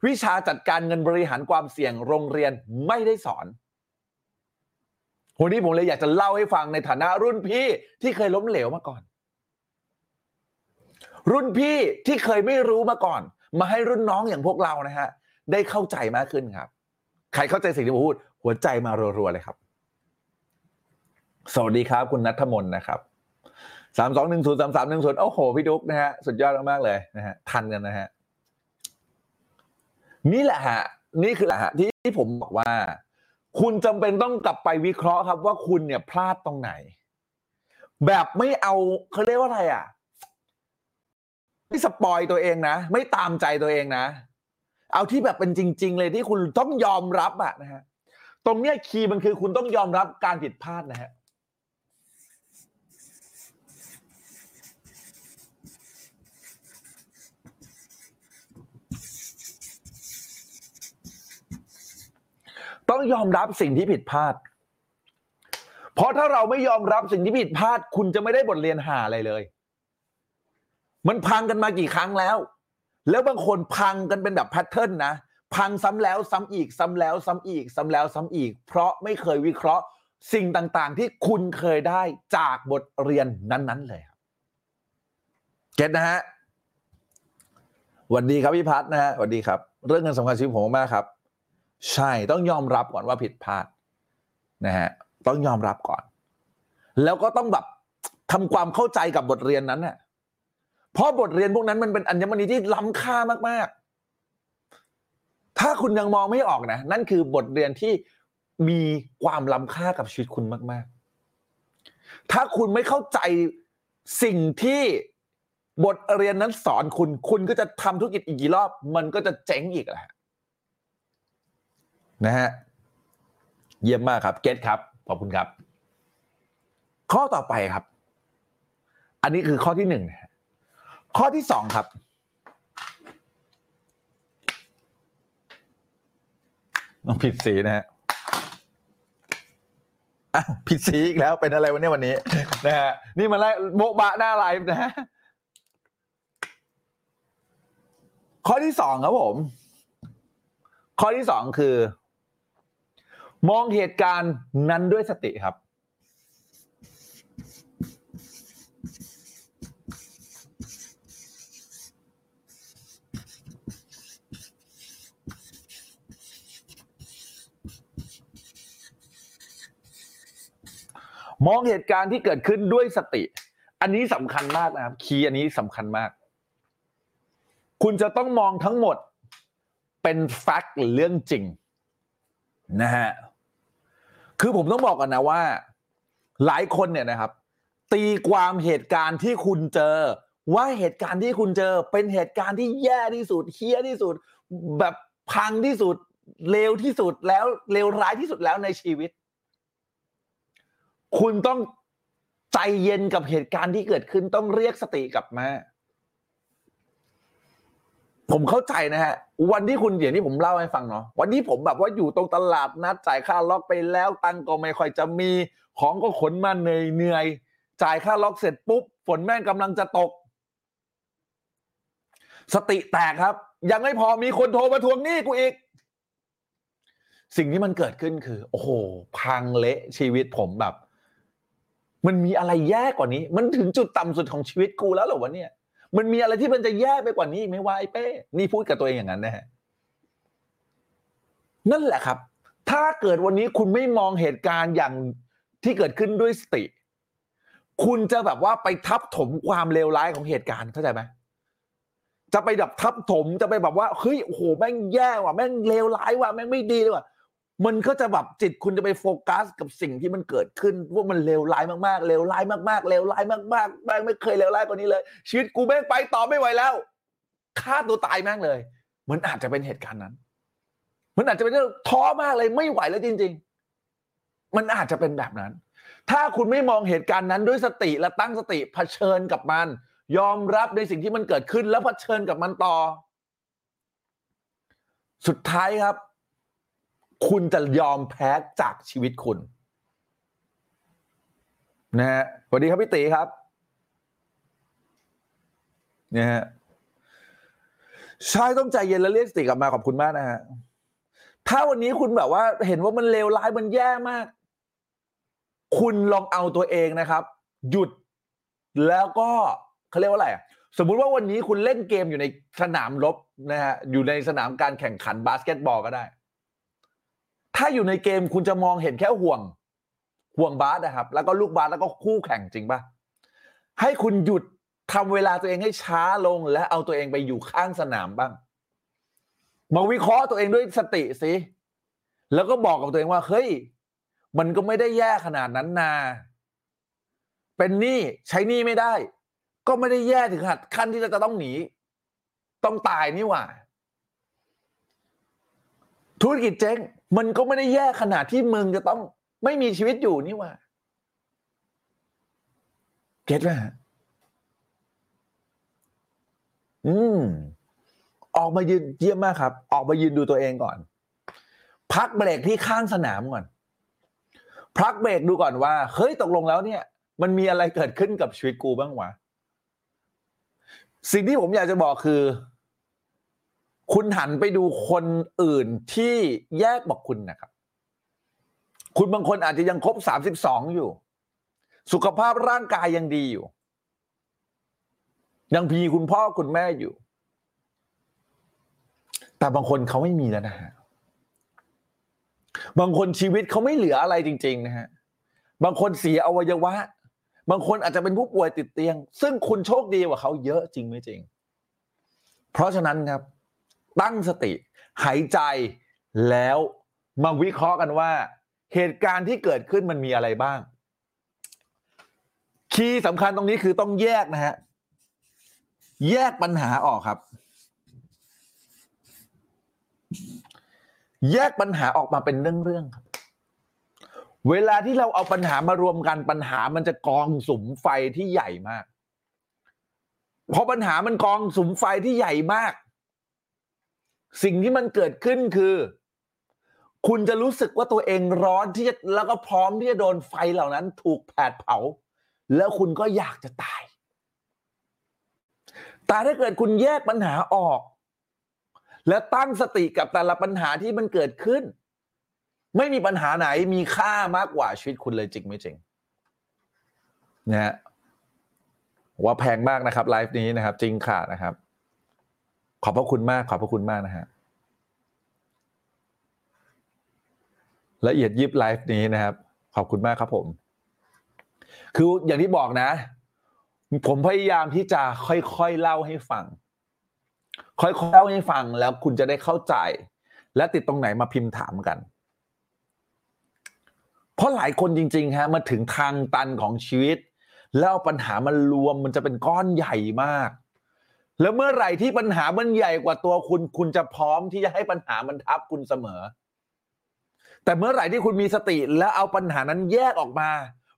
วิชาจัดการเงินบริหารความเสี่ยงโรงเรียนไม่ได้สอนวันนี้ผมเลยอยากจะเล่าให้ฟังในฐานะรุ่นพี่ที่เคยล้มเหลวมาก่อน รุ่นพี่ที่เคยไม่รู้มาก่อน มาให้รุ่นน้องอย่างพวกเรานะฮะ ได้เข้าใจมากขึ้นครับ ใครเข้าใจสิ่งที่ผมพูด หัวใจมารัวๆเลยครับ สวัสดีครับ คุณนัทมนนะครับ สามสองหนึ่งศูนย์สามสามหนึ่งศูนย์โอ้โหพี่ดุ๊กนะฮะสุดยอดมากๆเลยนะฮะทันกันนะฮะนี่แหละฮะนี่คือแหละฮะที่ที่ผมบอกว่า คุณจำเป็นต้องกลับไปวิเคราะห์ครับ ว่าคุณเนี่ยพลาดตรงไหน แบบไม่เอาเขาเรียกว่าอะไรอะไม่สปอยตัวเองนะ ไม่ตามใจตัวเองนะ เอาที่แบบเป็นจริง ๆ เลยที่คุณต้องยอมรับอะนะฮะตรงเนี้ยคีย์มันคือคุณต้องยอมรับการผิดพลาดนะฮะ ต้องยอมรับสิ่งที่ผิดพลาด เพราะถ้าเราไม่ยอมรับสิ่งที่ผิดพลาด คุณจะไม่ได้บทเรียนหาอะไรเลย มันพังกันมากี่ครั้งแล้ว แล้วบางคนพังกันเป็นแบบแพทเทิร์นนะพังซ้ำแล้วซ้ำอีกซ้ำแล้วซ้ำอีกซ้ำแล้วซ้ำอีก เพราะไม่เคยวิเคราะห์สิ่งต่างๆ ที่คุณเคยได้จากบทเรียนนั้น ๆ เลยครับเก็ตนะฮะวัสดีครับพี่พัฒน์นะฮะวัสดีครับ เรื่องเงินสำคัญชีวิตผมมากครับ ใช่ต้องยอมรับก่อนว่าผิดพลาดนะฮะต้องยอมรับก่อน แล้วก็ต้องแบบทำความเข้าใจกับบทเรียนนั้นน่ะเพราะบทเรียนพวกนั้นมันเป็นอัญมณีที่ล้ำค่ามากๆ ถ้าคุณยังมองไม่ออกนะ นั่นคือบทเรียนที่มีความล้ำค่ากับชีวิตคุณมาก ๆ ถ้าคุณไม่เข้าใจสิ่งที่บทเรียนนั้นสอนคุณ คุณก็จะทำธุรกิจอีกกี่รอบ มันก็จะเจ๊งอีกแหละ นะฮะเยี่ยมมากครับเกตครับ ขอบคุณครับ ข้อต่อไปครับ อันนี้คือข้อที่หนึ่งนะฮะข้อที่สองครับ ต้องผิดสีนะฮะอ้าวผิดสีอีกแล้วเป็นอะไรวันนี้วันนี้นะฮะนี่มาไล่โบะบะหน้าไลฟ์นะฮะข้อที่สองครับผม ข้อที่สองคือ มองเหตุการณ์นั้นด้วยสติครับ มองเหตุการณ์ที่เกิดขึ้นด้วยสติ อันนี้สำคัญมากนะครับ คีย์อันนี้สำคัญมาก คุณจะต้องมองทั้งหมดเป็นแฟกต์หรือเรื่องจริงนะฮะ คือผมต้องบอกกันนะว่า หลายคนเนี่ยนะครับ ตีความเหตุการณ์ที่คุณเจอ ว่าเหตุการณ์ที่คุณเจอ เป็นเหตุการณ์ที่แย่ที่สุดเฮี้ยที่สุด แบบพังที่สุดเลวที่สุดแล้วเลวร้ายที่สุดแล้วในชีวิต คุณต้องใจเย็นกับเหตุการณ์ที่เกิดขึ้นต้องเรียกสติกลับมา ผมเข้าใจนะฮะ วันที่คุณอย่างที่ผมเล่าให้ฟังเนาะวันที่ผมแบบว่าอยู่ตรงตลาดนัดจ่ายค่าล็อกไปแล้วตังก็ไม่ค่อยจะมีของก็ขนมาเหนื่อยเหนื่อยจ่ายค่าล็อกเสร็จปุ๊บฝนแม่งกำลังจะตก สติแตกครับ ยังไม่พอมีคนโทรมาทวงหนี้กูอีก สิ่งที่มันเกิดขึ้นคือ โอ้โห พังเละชีวิตผมแบบ มันมีอะไรแย่กว่านี้ มันถึงจุดต่ำสุดของชีวิตกูแล้วเหรอวะเนี่ย มันมีอะไรที่มันจะแย่ไปกว่านี้อีกไหม่วะไอ้เป้ นี่พูดกับตัวเองอย่างนั้นนะฮะนั่นแหละครับ ถ้าเกิดวันนี้คุณไม่มองเหตุการณ์อย่างที่เกิดขึ้นด้วยสติ คุณจะแบบว่าไปทับถมความเลวร้ายของเหตุการณ์เข้าใจไหมจะไปแบบทับถมจะไปแบบว่าเฮ้ยโอ้โหแม่งแย่ว่ะแม่งเลวร้ายว่ะแม่งไม่ดีเลยว่ะ มันก็จะแบบจิตคุณจะไปโฟกัสกับสิ่งที่มันเกิดขึ้นว่ามันเลวร้ายมากๆเลวร้ายมากๆเลวร้ายมากๆแม่งไม่เคยเลวร้ายกว่านี้เลย ชีวิตกูแม่งไปต่อไม่ไหวแล้วฆ่าตัวตายแม่งเลย มันอาจจะเป็นเหตุการณ์นั้น มันอาจจะเป็นเรื่องท้อมากเลยไม่ไหวแล้วจริง ๆ มันอาจจะเป็นแบบนั้น ถ้าคุณไม่มองเหตุการณ์นั้นด้วยสติและตั้งสติเผชิญกับมัน ยอมรับในสิ่งที่มันเกิดขึ้นแล้วเผชิญกับมันต่อ สุดท้ายครับ คุณจะยอมแพ้จากชีวิตคุณนะฮะสวัสดีครับพี่ตีครับนะฮะใช่ต้องใจเย็นแล้วเรียกสติกลับมาขอบคุณมากนะฮะถ้าวันนี้คุณแบบว่า เห็นว่ามันเลวร้ายมันแย่มาก คุณลองเอาตัวเองนะครับ หยุดแล้วก็เขาเรียกว่าอะไรสมมุติว่าวันนี้คุณเล่นเกมอยู่ในสนามรบนะฮะอยู่ในสนามการแข่งขันบาสเกตบอลก็ได้ ถ้าอยู่ในเกมคุณจะมองเห็นแค่ห่วง ห่วงบาสนะครับ แล้วก็ลูกบาสแล้วก็คู่แข่งจริงปะให้คุณหยุดทำเวลาตัวเองให้ช้าลง และเอาตัวเองไปอยู่ข้างสนามบ้าง มาวิเคราะห์ตัวเองด้วยสติสิแล้วก็บอกกับตัวเองว่า เฮ้ย มันก็ไม่ได้แย่ขนาดนั้นนา เป็นหนี้ใช้หนี้ไม่ได้ ก็ไม่ได้แย่ถึงขนาดขั้นที่จะต้องหนี ต้องตายนี่หว่า ธุรกิจเจ๊ง มันก็ไม่ได้แย่ขนาดที่มึงจะต้องไม่มีชีวิตอยู่นี่ว่าเก็ตไหมฮะอืม ออกมายืนเยี่ยมมากครับ ออกมายืนดูตัวเองก่อน พักเบรกที่ข้างสนามก่อน พักเบรกดูก่อนว่า เฮ้ยตกลงแล้วเนี่ย มันมีอะไรเกิดขึ้นกับชีวิตกูบ้างวะ สิ่งที่ผมอยากจะบอกคือ คุณหันไปดูคนอื่นที่แยกบอกคุณนะครับ คุณบางคนอาจจะยังครบสามสิบสองอยู่ สุขภาพร่างกายยังดีอยู่ ยังพีคุณพ่อคุณแม่อยู่ แต่บางคนเขาไม่มีแล้วนะฮะบางคนชีวิตเขาไม่เหลืออะไรจริง ๆ นะฮะ บางคนเสียอวัยวะ บางคนอาจจะเป็นผู้ป่วยติดเตียง ซึ่งคุณโชคดีกว่าเขาเยอะจริงไม่จริง เพราะฉะนั้นครับ ตั้งสติ หายใจแล้วมาวิเคราะห์กันว่า เหตุการณ์ที่เกิดขึ้นมันมีอะไรบ้าง คีย์สำคัญตรงนี้คือต้องแยกนะฮะ แยกปัญหาออกครับ แยกปัญหาออกมาเป็นเรื่องๆครับเวลาที่เราเอาปัญหามารวมกันปัญหามันจะกองสุมไฟที่ใหญ่มาก พอปัญหามันกองสุมไฟที่ใหญ่มาก สิ่งที่มันเกิดขึ้นคือ คุณจะรู้สึกว่าตัวเองร้อนที่จะแล้วก็พร้อมที่จะโดนไฟเหล่านั้น ถูกแผดเผา แล้วคุณก็อยากจะตาย แต่ถ้าเกิดคุณแยกปัญหาออก และตั้งสติกับแต่ละปัญหาที่มันเกิดขึ้น ไม่มีปัญหาไหนมีค่ามากกว่าชีวิตคุณเลยจริงไม่จริงนะฮะว่าแพงมากนะครับไลฟ์นี้นะครับ จริงค่ะนะครับ ขอบพระคุณมาก ขอบพระคุณมากนะฮะละเอียดยิบไลฟ์นี้นะครับ ขอบคุณมากครับผม คืออย่างที่บอกนะ ผมพยายามที่จะค่อยๆเล่าให้ฟัง ค่อยๆเล่าให้ฟังแล้วคุณจะได้เข้าใจ และติดตรงไหนมาพิมพ์ถามกัน เพราะหลายคนจริงๆฮะมาถึงทางตันของชีวิต แล้วปัญหามันรวมมันจะเป็นก้อนใหญ่มาก แล้วเมื่อไหร่ที่ปัญหามันใหญ่กว่าตัวคุณ คุณจะพร้อมที่จะให้ปัญหามันทับคุณเสมอ แต่เมื่อไหร่ที่คุณมีสติ แล้วเอาปัญหานั้นแยกออกมา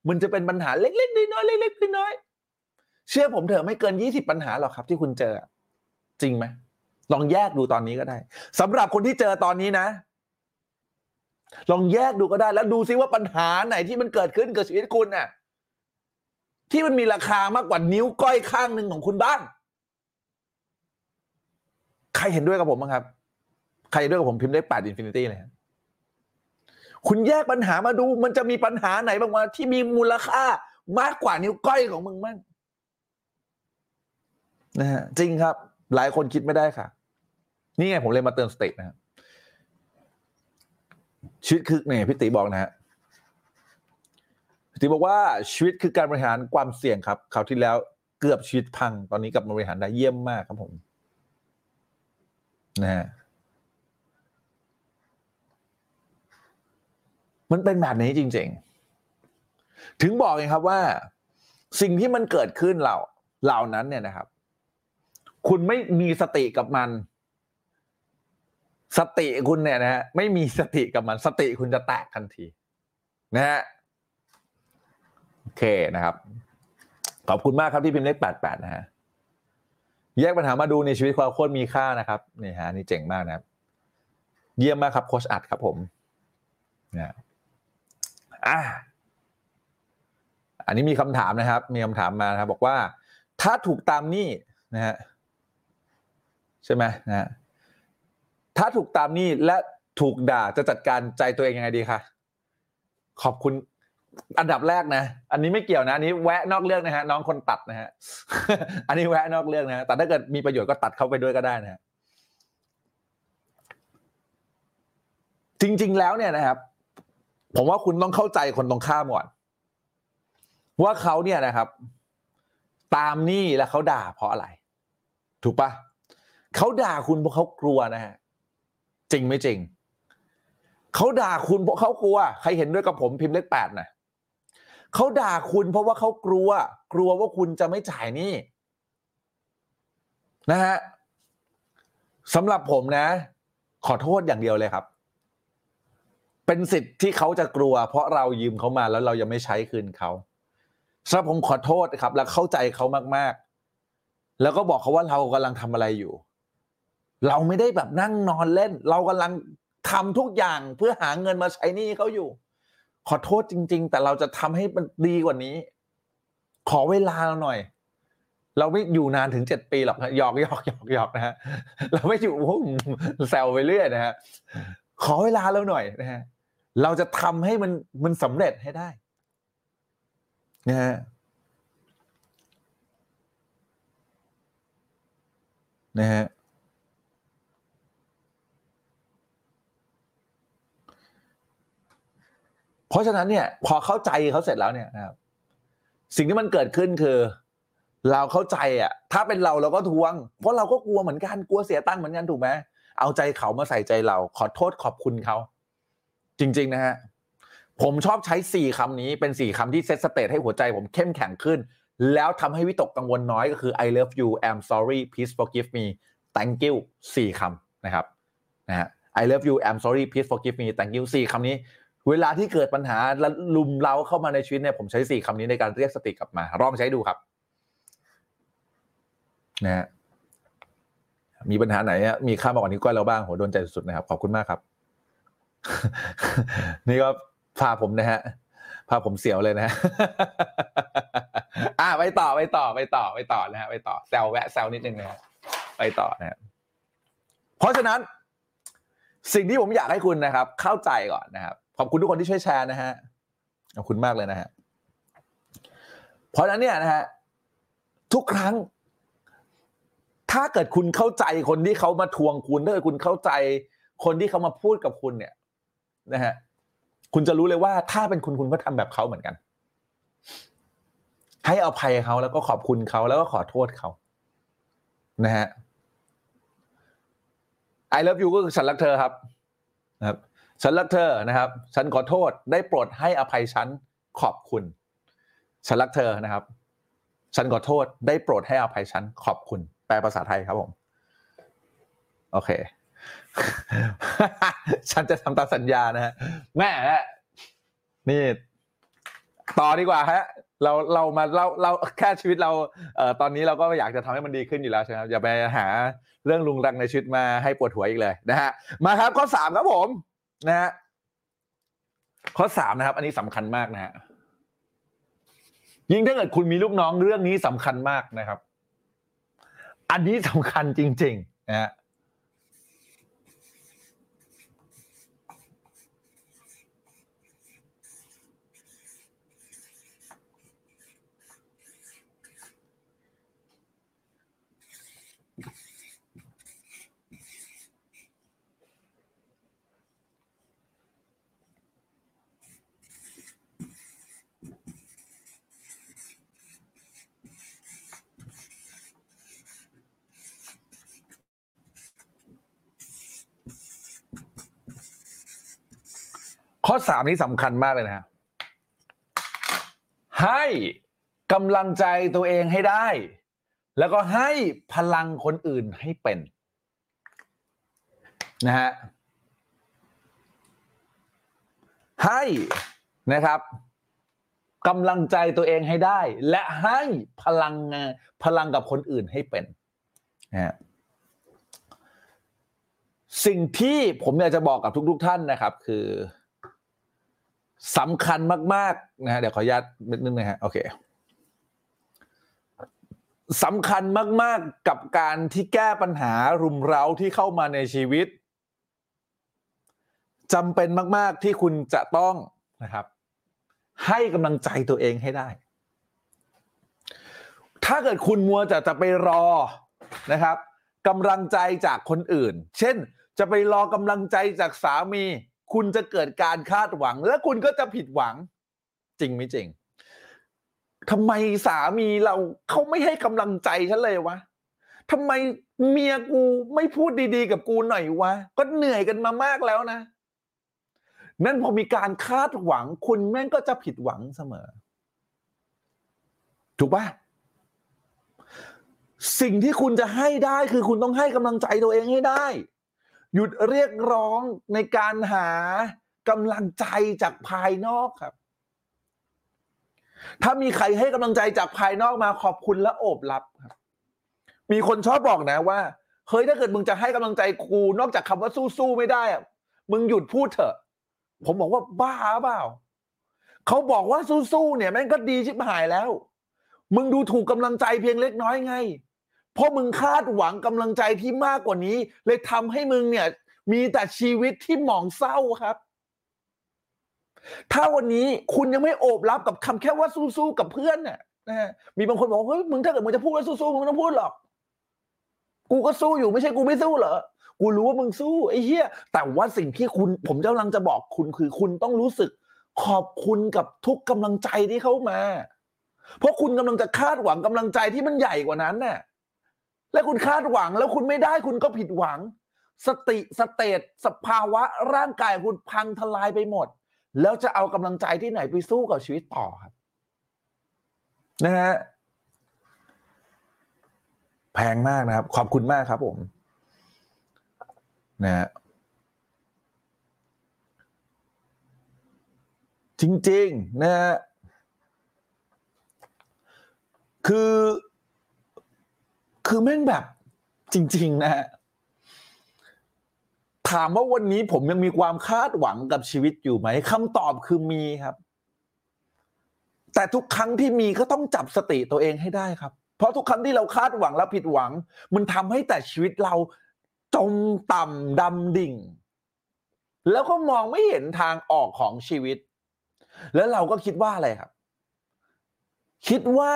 มันจะเป็นปัญหาเล็กๆน้อยๆเล็กๆน้อยๆเชื่อผมเถอะไม่เกินยี่สิบปัญหาหรอกครับ ที่คุณเจอ จริงไหมลองแยกดูตอนนี้ก็ได้สำหรับคนที่เจอตอนนี้นะ ลองแยกดูก็ได้ แล้วดูซิว่าปัญหาไหนที่มันเกิดขึ้นกับชีวิตคุณน่ะ ที่มันมีราคามากกว่านิ้วก้อยข้างหนึ่งของคุณบ้าง ใครเห็นด้วยกับผมบ้างครับ ใครเห็นด้วยกับผมพิมพ์ได้แปด infinity เลยคุณแยกปัญหามาดู มันจะมีปัญหาไหนบ้างวะที่มีมูลค่ามากกว่านิ้วก้อยของมึงมั่งนะฮะจริงครับ หลายคนคิดไม่ได้ค่ะ นี่ไงผมเลยมาเตือนสตินะครับชีวิตคือเนี่ยพี่ติบอกนะฮะพี่ติบอกว่าชีวิตคือการบริหารความเสี่ยงครับคราวที่แล้วเกือบชีวิตพังตอนนี้กลับมาบริหารได้เยี่ยมมากครับผม นะฮะมันเป็นแบบนี้จริง ๆ ถึงบอกไงครับว่า สิ่งที่มันเกิดขึ้นเราเหล่านั้นเนี่ยนะครับ คุณไม่มีสติกับมัน สติคุณเนี่ยนะฮะไม่มีสติกับมัน สติคุณจะแตกทันที นะฮะโอเคนะครับ ขอบคุณมากครับที่พิมพ์เลขแปดแปดนะฮะ แยกปัญหามาดูในชีวิตความโคตรมีค่านะครับนี่ฮะนี่เจ๋งมากนะครับ เยี่ยมมากครับโคชอัดครับผมนะอะอันนี้มีคำถามนะครับ มีคำถามมานะครับบอกว่า ถ้าถูกตามนี้นะฮะใช่ไหมนะฮะถ้าถูกตามนี้และถูกด่าจะจัดการใจตัวเองยังไงดีคะขอบคุณ อันดับแรกนะ อันนี้ไม่เกี่ยวนะ อันนี้แวะนอกเรื่องนะฮะน้องคนตัดนะฮะ อันนี้แวะนอกเรื่องนะฮะแต่ถ้าเกิดมีประโยชน์ก็ตัดเข้าไปด้วยก็ได้นะฮะจริง ๆ แล้วเนี่ยนะครับ ผมว่าคุณต้องเข้าใจคนตรงข้ามก่อน ว่าเขาเนี่ยนะครับ ตามนี้แล้วเขาด่าเพราะอะไร ถูกปะเขาด่าคุณเพราะเขากลัวนะฮะจริงไม่จริงเขาด่าคุณเพราะเขากลัว ใครเห็นด้วยกับผมพิมพ์เลขแปดนะ เขาด่าคุณเพราะว่าเขากลัว กลัวว่าคุณจะไม่จ่ายหนี้นะฮะสำหรับผมนะ ขอโทษอย่างเดียวเลยครับ เป็นสิทธิ์ที่เขาจะกลัว เพราะเรายืมเขามาแล้วเรายังไม่ใช้คืนเขาสำหรับผมขอโทษครับ แล้วเข้าใจเขามาก ๆ แล้วก็บอกเขาว่าเรากำลังทำอะไรอยู่ เราไม่ได้แบบนั่งนอนเล่น เรากำลังทำทุกอย่างเพื่อหาเงินมาใช้หนี้เขาอยู่ ขอโทษจริง ๆ แต่เราจะทำให้มันดีกว่านี้ ขอเวลาเราหน่อย เราไม่อยู่นานถึงเจ็ดปีหรอกหยอกหยอกหยอกหยอกนะฮะเราไม่อยู่โอ้แซวไปเรื่อยนะฮะขอเวลาเราหน่อยนะฮะเราจะทำให้มันมันสำเร็จให้ได้นะฮะนะฮะ เพราะฉะนั้นเนี่ยพอเข้าใจเขาเสร็จแล้วเนี่ยนะครับสิ่งที่มันเกิดขึ้นคือ เราเข้าใจอะ ถ้าเป็นเราเราก็ทวง เพราะเราก็กลัวเหมือนกันกลัวเสียตังค์เหมือนกันถูกไหมเอาใจเขามาใส่ใจเรา ขอโทษขอบคุณเขา จริง ๆ นะฮะผมชอบใช้สี่คำนี้เป็นสี่คำที่เซตสเตทให้หัวใจผมเข้มแข็งขึ้น แล้วทำให้วิตกกังวลน้อยก็คือ I love you I'm sorry please forgive me thank you สี่คำนะครับนะฮะ I love you I'm sorry please forgive me thank you สี่คำนี้ เวลาที่เกิดปัญหาและลุมเราเข้ามาในชีวิตเนี่ยผมใช้สี่คำนี้ในการเรียกสติกลับมาลองใช้ดูครับนะฮะมีปัญหาไหนมีค่ามากกว่านี้ก็เราบ้างโหโดนใจสุดๆนะครับ ขอบคุณมากครับ นี่ก็พาผมนะฮะพาผมเสียวเลยนะฮะอ่าไปต่อไปต่อไปต่อไปต่อนะฮะไปต่อแซวแวะแซวนิดนึงนะฮะไปต่อนะฮะเพราะฉะนั้น สิ่งที่ผมอยากให้คุณนะครับ เข้าใจก่อนนะครับ ขอบคุณทุกคนที่ช่วยแชร์นะฮะขอบคุณมากเลยนะฮะเพราะฉะนั้นเนี่ยนะฮะทุกครั้ง ถ้าเกิดคุณเข้าใจคนที่เขามาทวงคุณถ้าเกิดคุณเข้าใจคนที่เขามาพูดกับคุณเนี่ย นะฮะคุณจะรู้เลยว่าถ้าเป็นคุณคุณก็ทำแบบเขาเหมือนกัน ให้อภัยเขาแล้วก็ขอบคุณเขาแล้วก็ขอโทษเขานะฮะ I love you ก็คือฉันรักเธอครับนะครับ ฉันรักเธอนะครับ ฉันขอโทษได้โปรดให้อภัยฉันขอบคุณ ฉันรักเธอนะครับ ฉันขอโทษได้โปรดให้อภัยฉันขอบคุณ แปลภาษาไทยครับผม โอเค ฉันจะทำตามสัญญานะฮะแม่นี่ต่อดีกว่าฮะเราเรามาเราเราแค่ชีวิตเราเอ่อตอนนี้เราก็อยากจะทำให้มันดีขึ้นอยู่แล้วใช่ไหมครับอย่าไปหาเรื่องลุงรังในชีวิตมาให้ปวดหัวอีกเลยนะฮะมาครับข้อสามครับผม นะฮะข้อสามนะครับ อันนี้สำคัญมากนะฮะยิ่งถ้าเกิดคุณมีลูกน้องเรื่องนี้สำคัญมากนะครับ อันนี้สำคัญจริง ๆ นะฮะ ข้อสามนี้สำคัญมากเลยนะฮะให้กำลังใจตัวเองให้ได้ แล้วก็ให้พลังคนอื่นให้เป็นนะฮะให้นะครับกำลังใจตัวเองให้ได้ และให้พลังพลังกับคนอื่นให้เป็นนะฮะสิ่งที่ผมอยากจะบอกกับทุก ๆ ท่านนะครับ คือ สำคัญมากๆนะฮะเดี๋ยวขออนุญาตนิดนึงนะฮะโอเคสำคัญมากๆกับการที่แก้ปัญหารุมเร้าที่เข้ามาในชีวิตจำเป็นมาก ๆที่คุณจะต้องนะครับ ให้กำลังใจตัวเองให้ได้ ถ้าเกิดคุณมัวจะจะไปรอนะครับกำลังใจจากคนอื่น เช่น จะไปรอกำลังใจจากสามี คุณจะเกิดการคาดหวัง และคุณก็จะผิดหวัง จริงไม่จริงทำไมสามีเราเขาไม่ให้กำลังใจฉันเลยวะทำไมเมียกูไม่พูดดีๆ กับกูหน่อยวะ ก็เหนื่อยกันมามากแล้วนะ นั่นพอมีการคาดหวัง คุณแม่งก็จะผิดหวังเสมอ ถูกปะสิ่งที่คุณจะให้ได้คือคุณต้องให้กำลังใจตัวเองให้ได้ หยุดเรียกร้องในการหากำลังใจจากภายนอกครับ ถ้ามีใครให้กำลังใจจากภายนอกมาขอบคุณและโอบรับครับ มีคนชอบบอกนะว่าเฮ้ยถ้าเกิดมึงจะให้กำลังใจกูนอกจากคำว่าสู้ๆไม่ได้อะมึงหยุดพูดเถอะ ผมบอกว่าบ้าเปล่าเขาบอกว่าสู้ๆเนี่ยแม่งก็ดีชิบหายแล้ว มึงดูถูกกำลังใจเพียงเล็กน้อยไง เพราะมึงคาดหวังกำลังใจที่มากกว่านี้ เลยทำให้มึงเนี่ย มีแต่ชีวิตที่หมองเศร้าครับ ถ้าวันนี้คุณยังไม่โอบรับกับคำแค่ว่าสู้ๆกับเพื่อนเนี่ยนะฮะมีบางคนบอกเฮ้ยมึงถ้าเกิดมึงจะพูดว่าสู้ๆมึงไม่ต้องพูดหรอก กูก็สู้อยู่ไม่ใช่กูไม่สู้เหรอกูรู้ว่ามึงสู้ไอ้เหี้ยแต่ว่าสิ่งที่คุณผมกำลังจะบอกคุณคือ คุณต้องรู้สึก ขอบคุณกับทุกกำลังใจที่เข้ามา เพราะคุณกำลังจะคาดหวังกำลังใจที่มันใหญ่กว่านั้นน่ะ และคุณคาดหวังแล้วคุณไม่ได้คุณก็ผิดหวัง สติสเตตสภาวะร่างกายคุณพังทลายไปหมด แล้วจะเอากำลังใจที่ไหนไปสู้กับชีวิตต่อครับนะฮะแพงมากนะครับ ขอบคุณมากครับผมนะฮะจริง ๆ นะฮะคือ คือแม่งแบบจริง ๆ นะฮะถามว่าวันนี้ผมยังมีความคาดหวังกับชีวิตอยู่ไหมคำตอบคือมีครับ แต่ทุกครั้งที่มีก็ต้องจับสติตัวเองให้ได้ครับ เพราะทุกครั้งที่เราคาดหวังและผิดหวัง มันทำให้แต่ชีวิตเราจมต่ำดำดิ่ง แล้วก็มองไม่เห็นทางออกของชีวิต แล้วเราก็คิดว่าอะไรครับ คิดว่า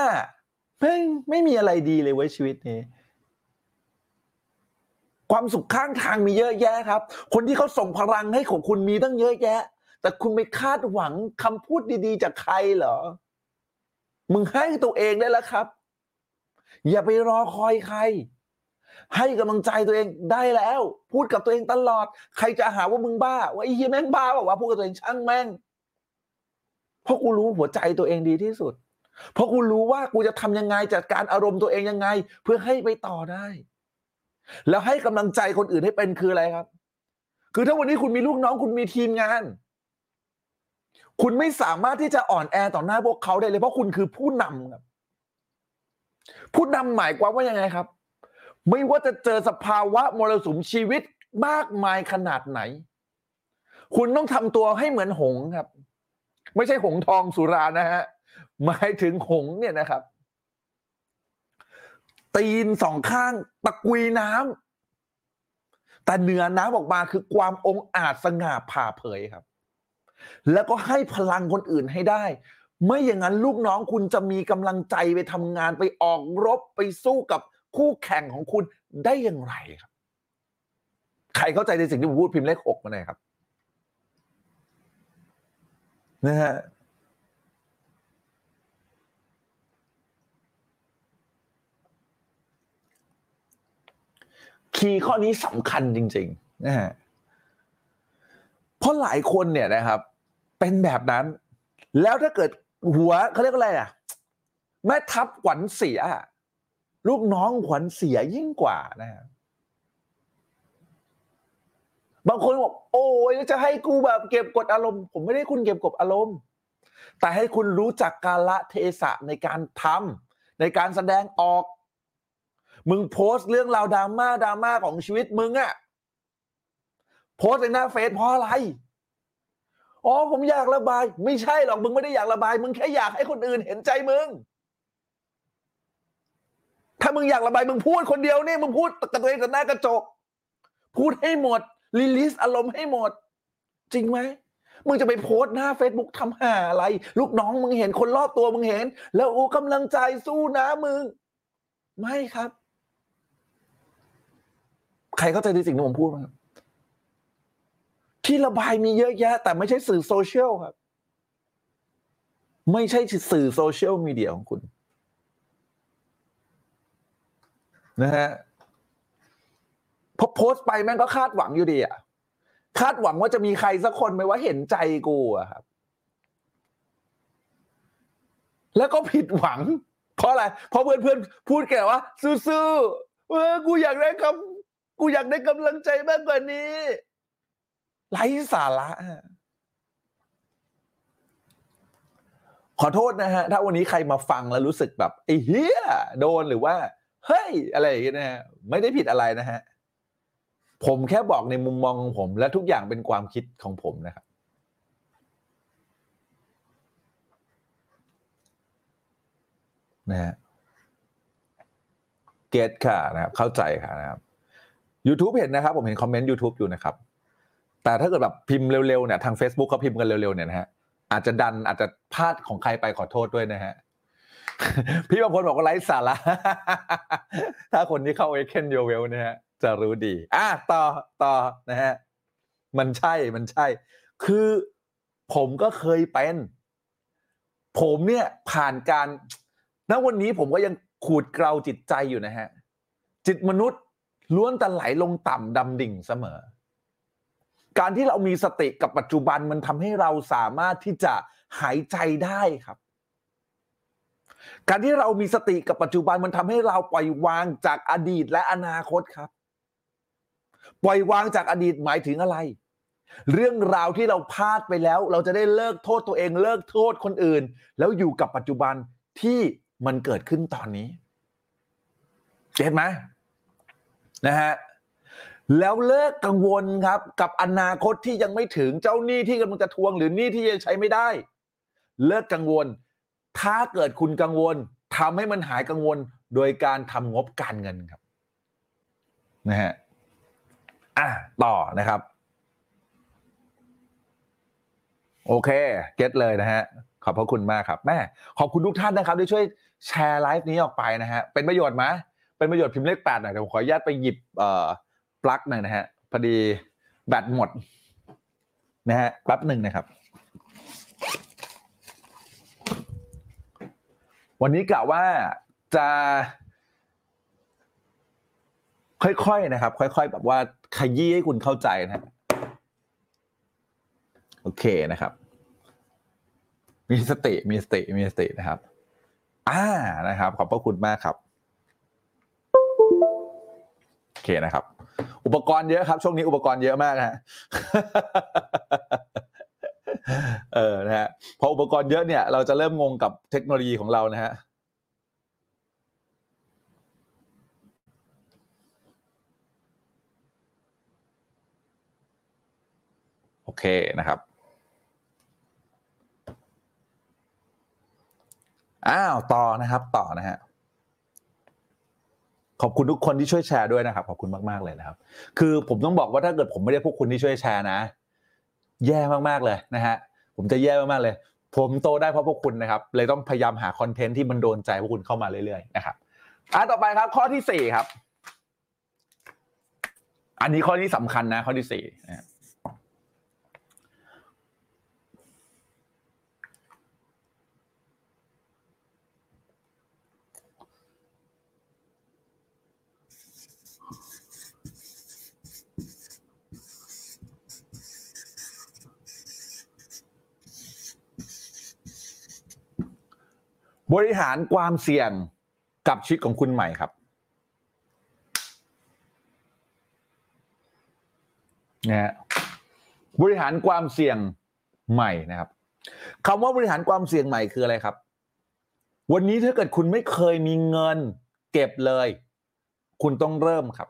ไม่ไม่มีอะไรดีเลยเว้ชีวิตนี้ความสุขข้างทางมีเยอะแยะครับ คนที่เขาส่งพลังให้ของคุณมีตั้งเยอะแยะ แต่คุณไม่คาดหวังคำพูดดีๆ จากใครเหรอ มึงให้ตัวเองได้แล้วครับ อย่าไปรอคอยใคร ให้กำลังใจตัวเองได้แล้ว พูดกับตัวเองตลอด ใครจะหาว่ามึงบ้า ว่าไอ้เฮียแม่งบ้าบอกว่าพูดกับตัวเองช่างแม่ง เพราะกูรู้หัวใจตัวเองดีที่สุด เพราะกูรู้ว่ากูจะทำยังไงจัดการอารมณ์ตัวเองยังไง เพื่อให้ไปต่อได้ แล้วให้กำลังใจคนอื่นให้เป็นคืออะไรครับ คือถ้าวันนี้คุณมีลูกน้องคุณมีทีมงาน คุณไม่สามารถที่จะอ่อนแอต่อหน้าพวกเขาได้เลย เพราะคุณคือผู้นำครับผู้นำหมายความว่ายังไงครับ ไม่ว่าจะเจอสภาวะมรสุมชีวิตมากมายขนาดไหน คุณต้องทำตัวให้เหมือนหงส์ครับ ไม่ใช่หงส์ทองสุรานะฮะ หมายถึงหงเนี่ยนะครับ ตีนสองข้างตะกุยน้ำแต่เหนือน้ำออกมาคือความองอาจสง่าผ่าเผยครับ แล้วก็ให้พลังคนอื่นให้ได้ ไม่อย่างนั้นลูกน้องคุณจะมีกำลังใจไปทำงานไปออกรบไปสู้กับคู่แข่งของคุณได้อย่างไรครับ ใครเข้าใจในสิ่งที่ผมพูดพิมพ์เลขหกมาหน่อยครับนะฮะ คีย์ข้อนี้สำคัญจริงๆนะฮะเพราะหลายคนเนี่ยนะครับ เป็นแบบนั้น แล้วถ้าเกิดหัวเขาเรียกอะไรอะแม่ทัพขวัญเสีย ลูกน้องขวัญเสียยิ่งกว่านะฮะบางคนบอกโอ้ยจะให้กูแบบเก็บกดอารมณ์ ผมไม่ได้คุณเก็บกดอารมณ์ แต่ให้คุณรู้จักกาละเทศะในการทำในการแสดงออก มึงโพสต์เรื่องราวดราม่าดราม่าของชีวิตมึงอะโพสต์ในหน้าเฟซเพราะอะไร อ๋อผมอยากระบาย ไม่ใช่หรอกมึงไม่ได้อยากระบาย มึงแค่อยากให้คนอื่นเห็นใจมึง ถ้ามึงอยากระบายมึงพูดคนเดียวนี่มึงพูดกับตัวเองกับหน้ากระจก พูดให้หมดรีลิสอารมณ์ให้หมด จริงไหมมึงจะไปโพสต์หน้า Facebook ทำหาอะไร ลูกน้องมึงเห็นคนรอบตัวมึงเห็น แล้วโอ้กำลังใจสู้นะมึง ไม่ครับ ใครเข้าใจในสิ่งที่ผมพูดไหมครับที่ระบายมีเยอะแยะ แต่ไม่ใช่สื่อโซเชียลครับ ไม่ใช่สื่อโซเชียลมีเดียของคุณ นะฮะพอโพสต์ไปแม่งก็คาดหวังอยู่ดีอะคาดหวังว่าจะมีใครสักคนไหมว่าเห็นใจกูอะครับ แล้วก็ผิดหวัง เพราะอะไร เพราะเพื่อนเพื่อนพูดแกว่าสู้ๆเออกูอยากได้คำ กูอยากได้กำลังใจมากกว่านี้ไร้สาระอะขอโทษนะฮะ ถ้าวันนี้ใครมาฟังแล้วรู้สึกแบบไอ้เฮียโดนหรือว่า เฮ้ย อะไรอย่างเงี้ยนะฮะไม่ได้ผิดอะไรนะฮะ ผมแค่บอกในมุมมองของผม และทุกอย่างเป็นความคิดของผมนะครับ นะฮะเกตค่ะนะครับ เข้าใจค่ะนะครับ YouTube เห็นนะครับ ผมเห็นคอมเมนต์ YouTube อยู่นะครับ แต่ถ้าเกิดแบบพิมพ์เร็วๆเนี่ยทาง Facebook เขาพิมพ์กันเร็วๆเนี่ยนะฮะอาจจะดันอาจจะพลาดของใครไปขอโทษด้วยนะฮะพี่บางคนบอกว่าไร้สาระ ถ้าคนที่เข้า a อ k e n Your Well เนี่ยฮะจะรู้ดี อะต่อต่อนะฮะมันใช่มันใช่ คือผมก็เคยเป็น ผมเนี่ยผ่านการณวันนี้ผมก็ยังขูดเกลาจิตใจอยู่นะฮะ จิตมนุษย์ ล้วนแต่ไหลลงต่ำดำดิ่งเสมอ การที่เรามีสติกับปัจจุบันมันทำให้เราสามารถที่จะหายใจได้ครับ การที่เรามีสติกับปัจจุบันมันทำให้เราปล่อยวางจากอดีตและอนาคตครับ ปล่อยวางจากอดีตหมายถึงอะไร เรื่องราวที่เราพลาดไปแล้ว เราจะได้เลิกโทษตัวเอง เลิกโทษคนอื่น แล้วอยู่กับปัจจุบันที่มันเกิดขึ้นตอนนี้เก็ตไหม นะฮะแล้วเลิกกังวลครับ กับอนาคตที่ยังไม่ถึงเจ้าหนี้ที่กำลังจะทวงหรือหนี้ที่ยังใช้ไม่ได้ เลิกกังวล ถ้าเกิดคุณกังวลทำให้มันหายกังวลโดยการทำงบการเงินครับนะฮะอะต่อนะครับ โอเค get เลยนะฮะขอบพระคุณมากครับแม่ขอบคุณทุกท่านนะครับที่ช่วยแชร์ไลฟ์นี้ออกไปนะฮะเป็นประโยชน์ไหม เป็นประโยชน์พิมพ์เลขแปดหน่อยเดี๋ยวผมขออนุญาตไปหยิบเอ่อปลั๊กหน่อยนะฮะพอดีแบตหมดนะฮะแป๊บหนึ่งนะครับ วันนี้กะว่าจะค่อยๆนะครับ ค่อย ๆ แบบว่าขยี้ให้คุณเข้าใจนะฮะโอเคนะครับ มีสติมีสติมีสตินะครับ อ่านะครับ ขอบพระคุณมากครับ เคนะครับ อุปกรณ์เยอะครับ ช่วงนี้อุปกรณ์เยอะมากนะฮะเออนะฮะพออุปกรณ์เยอะเนี่ย เราจะเริ่มงงกับเทคโนโลยีของเรานะฮะโอเคนะครับอ้าวต่อนะครับ ต่อนะฮะ ขอบคุณทุกคนที่ช่วยแชร์ด้วยนะครับ ขอบคุณมากๆเลยนะครับ คือผมต้องบอกว่าถ้าเกิดผมไม่ได้พวกคุณที่ช่วยแชร์นะ แย่มากๆเลยนะฮะผมจะแย่มากๆเลย ผมโตได้เพราะพวกคุณนะครับ เลยต้องพยายามหาคอนเทนต์ที่มันโดนใจพวกคุณเข้ามาเรื่อยๆนะครับอะต่อไปครับ ข้อที่สี่ครับ อันนี้ข้อที่สำคัญนะ ข้อที่สี่นะ บริหารความเสี่ยงกับชีวิตของคุณใหม่ครับนะฮะบริหารความเสี่ยงใหม่นะครับคำว่าบริหารความเสี่ยงใหม่คืออะไรครับ วันนี้ถ้าเกิดคุณไม่เคยมีเงินเก็บเลย คุณต้องเริ่มครับ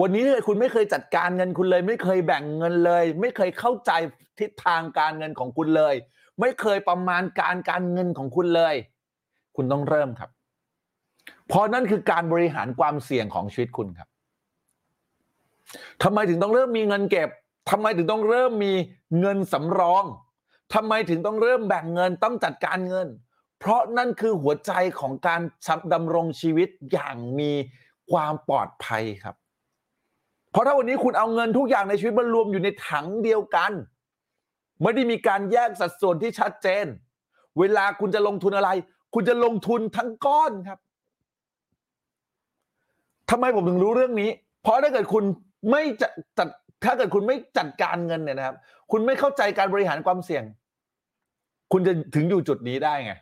วันนี้ถ้าเกิดคุณไม่เคยจัดการเงินคุณเลย ไม่เคยแบ่งเงินเลย ไม่เคยเข้าใจทิศทางการเงินของคุณเลย ไม่เคยประมาณการการเงินของคุณเลย คุณต้องเริ่มครับ เพราะนั่นคือการบริหารความเสี่ยงของชีวิตคุณครับทำไมถึงต้องเริ่มมีเงินเก็บทำไมถึงต้องเริ่มมีเงินสำรองทำไมถึงต้องเริ่มแบ่งเงินต้องจัดการเงิน เพราะนั่นคือหัวใจของการดำรงชีวิตอย่างมีความปลอดภัยครับ เพราะถ้าวันนี้คุณเอาเงินทุกอย่างในชีวิตมารวมอยู่ในถังเดียวกันไม่ได้มีการแยกสัดส่วนที่ชัดเจน เวลาคุณจะลงทุนอะไร คุณจะลงทุนทั้งก้อนครับทำไมผมถึงรู้เรื่องนี้ เพราะถ้าเกิดคุณไม่จะจัดถ้าเกิดคุณไม่จัดการเงินเนี่ยนะครับ คุณไม่เข้าใจการบริหารความเสี่ยง คุณจะถึงอยู่จุดนี้ได้ไง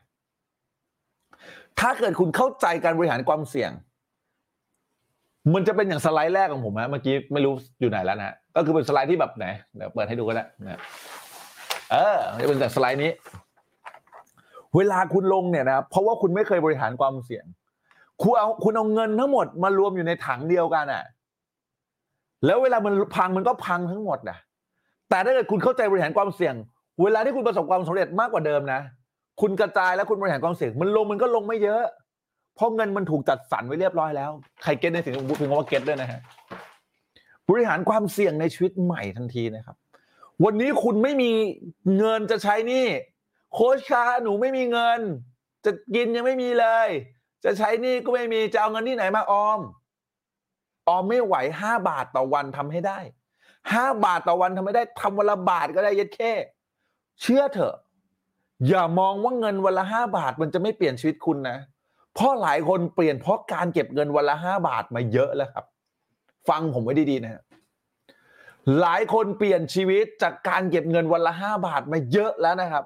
ถ้าเกิดคุณเข้าใจการบริหารความเสี่ยง มันจะเป็นอย่างสไลด์แรกของผมฮะเมื่อกี้ไม่รู้อยู่ไหนแล้วนะก็คือเป็นสไลด์ที่แบบไหนเดี๋ยวเปิดให้ดูก็ได้นะเออจะเป็นแต่สไลด์นี้ เวลาคุณลงเนี่ยนะครับเพราะว่าคุณไม่เคยบริหารความเสี่ยง คุณเอาคุณเอาเงินทั้งหมดมารวมอยู่ในถังเดียวกันอะ แล้วเวลามันพังมันก็พังทั้งหมดนะแต่ถ้าเกิดคุณเข้าใจบริหารความเสี่ยง เวลาที่คุณประสบความสำเร็จมากกว่าเดิมนะ คุณกระจายแล้วคุณบริหารความเสี่ยง มันลงมันก็ลงไม่เยอะ เพราะเงินมันถูกจัดสรรไว้เรียบร้อยแล้ว ใครเก็ตในสิ่งที่ผมพูดถึงว่าเก็ตด้วยนะฮะ บริหารความเสี่ยงในชีวิตใหม่ทันทีนะครับ วันนี้คุณไม่มีเงินจะใช้นี่ โค้ชคะหนูไม่มีเงิน จะกินยังไม่มีเลย จะใช้นี่ก็ไม่มีจะเอาเงินที่ไหนมาออม ออมไม่ไหวห้าบาทต่อวันทำให้ได้ห้าบาทต่อวันทำไม่ได้ทำวันละบาทก็ได้เย็ดแค่ เชื่อเถอะ อย่ามองว่าเงินวันละห้าบาทมันจะไม่เปลี่ยนชีวิตคุณนะเพราะหลายคนเปลี่ยนเพราะการเก็บเงินวันละห้าบาทมาเยอะแล้วครับ ฟังผมไว้ดีๆนะฮะหลายคนเปลี่ยนชีวิตจากการเก็บเงินวันละห้าบาทมาเยอะแล้วนะครับ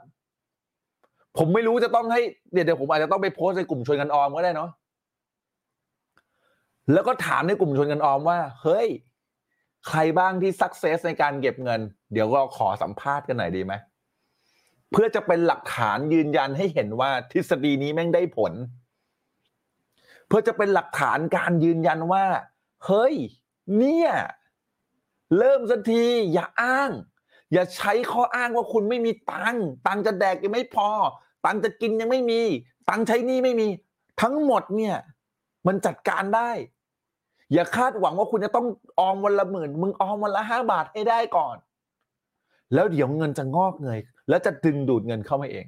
ผมไม่รู้จะต้องให้เดี๋ยวเดี๋ยวผมอาจจะต้องไปโพสต์ในกลุ่มชวนกันออมก็ได้เนาะแล้วก็ถามในกลุ่มชวนกันออมว่า เฮ้ย ใครบ้างที่สักเซสในการเก็บเงิน เดี๋ยวเราขอสัมภาษณ์กันหน่อยดีไหมเพื่อจะเป็นหลักฐานยืนยันให้เห็นว่าทฤษฎีนี้แม่งได้ผล เพื่อจะเป็นหลักฐานการยืนยันว่า เฮ้ย เนี่ย เริ่มสักทีอย่าอ้าง อย่าใช้ข้ออ้างว่าคุณไม่มีตังค์ตังค์จะแดกยังไม่พอ ตังค์จะกินยังไม่มี ตังค์ใช้นี้ไม่มี ทั้งหมดเนี่ย มันจัดการได้ อย่าคาดหวังว่าคุณจะต้องออมวันละหมื่น มึงออมวันละห้าบาทให้ได้ก่อน แล้วเดี๋ยวเงินจะงอกเงยแล้วจะดึงดูดเงินเข้ามาเอง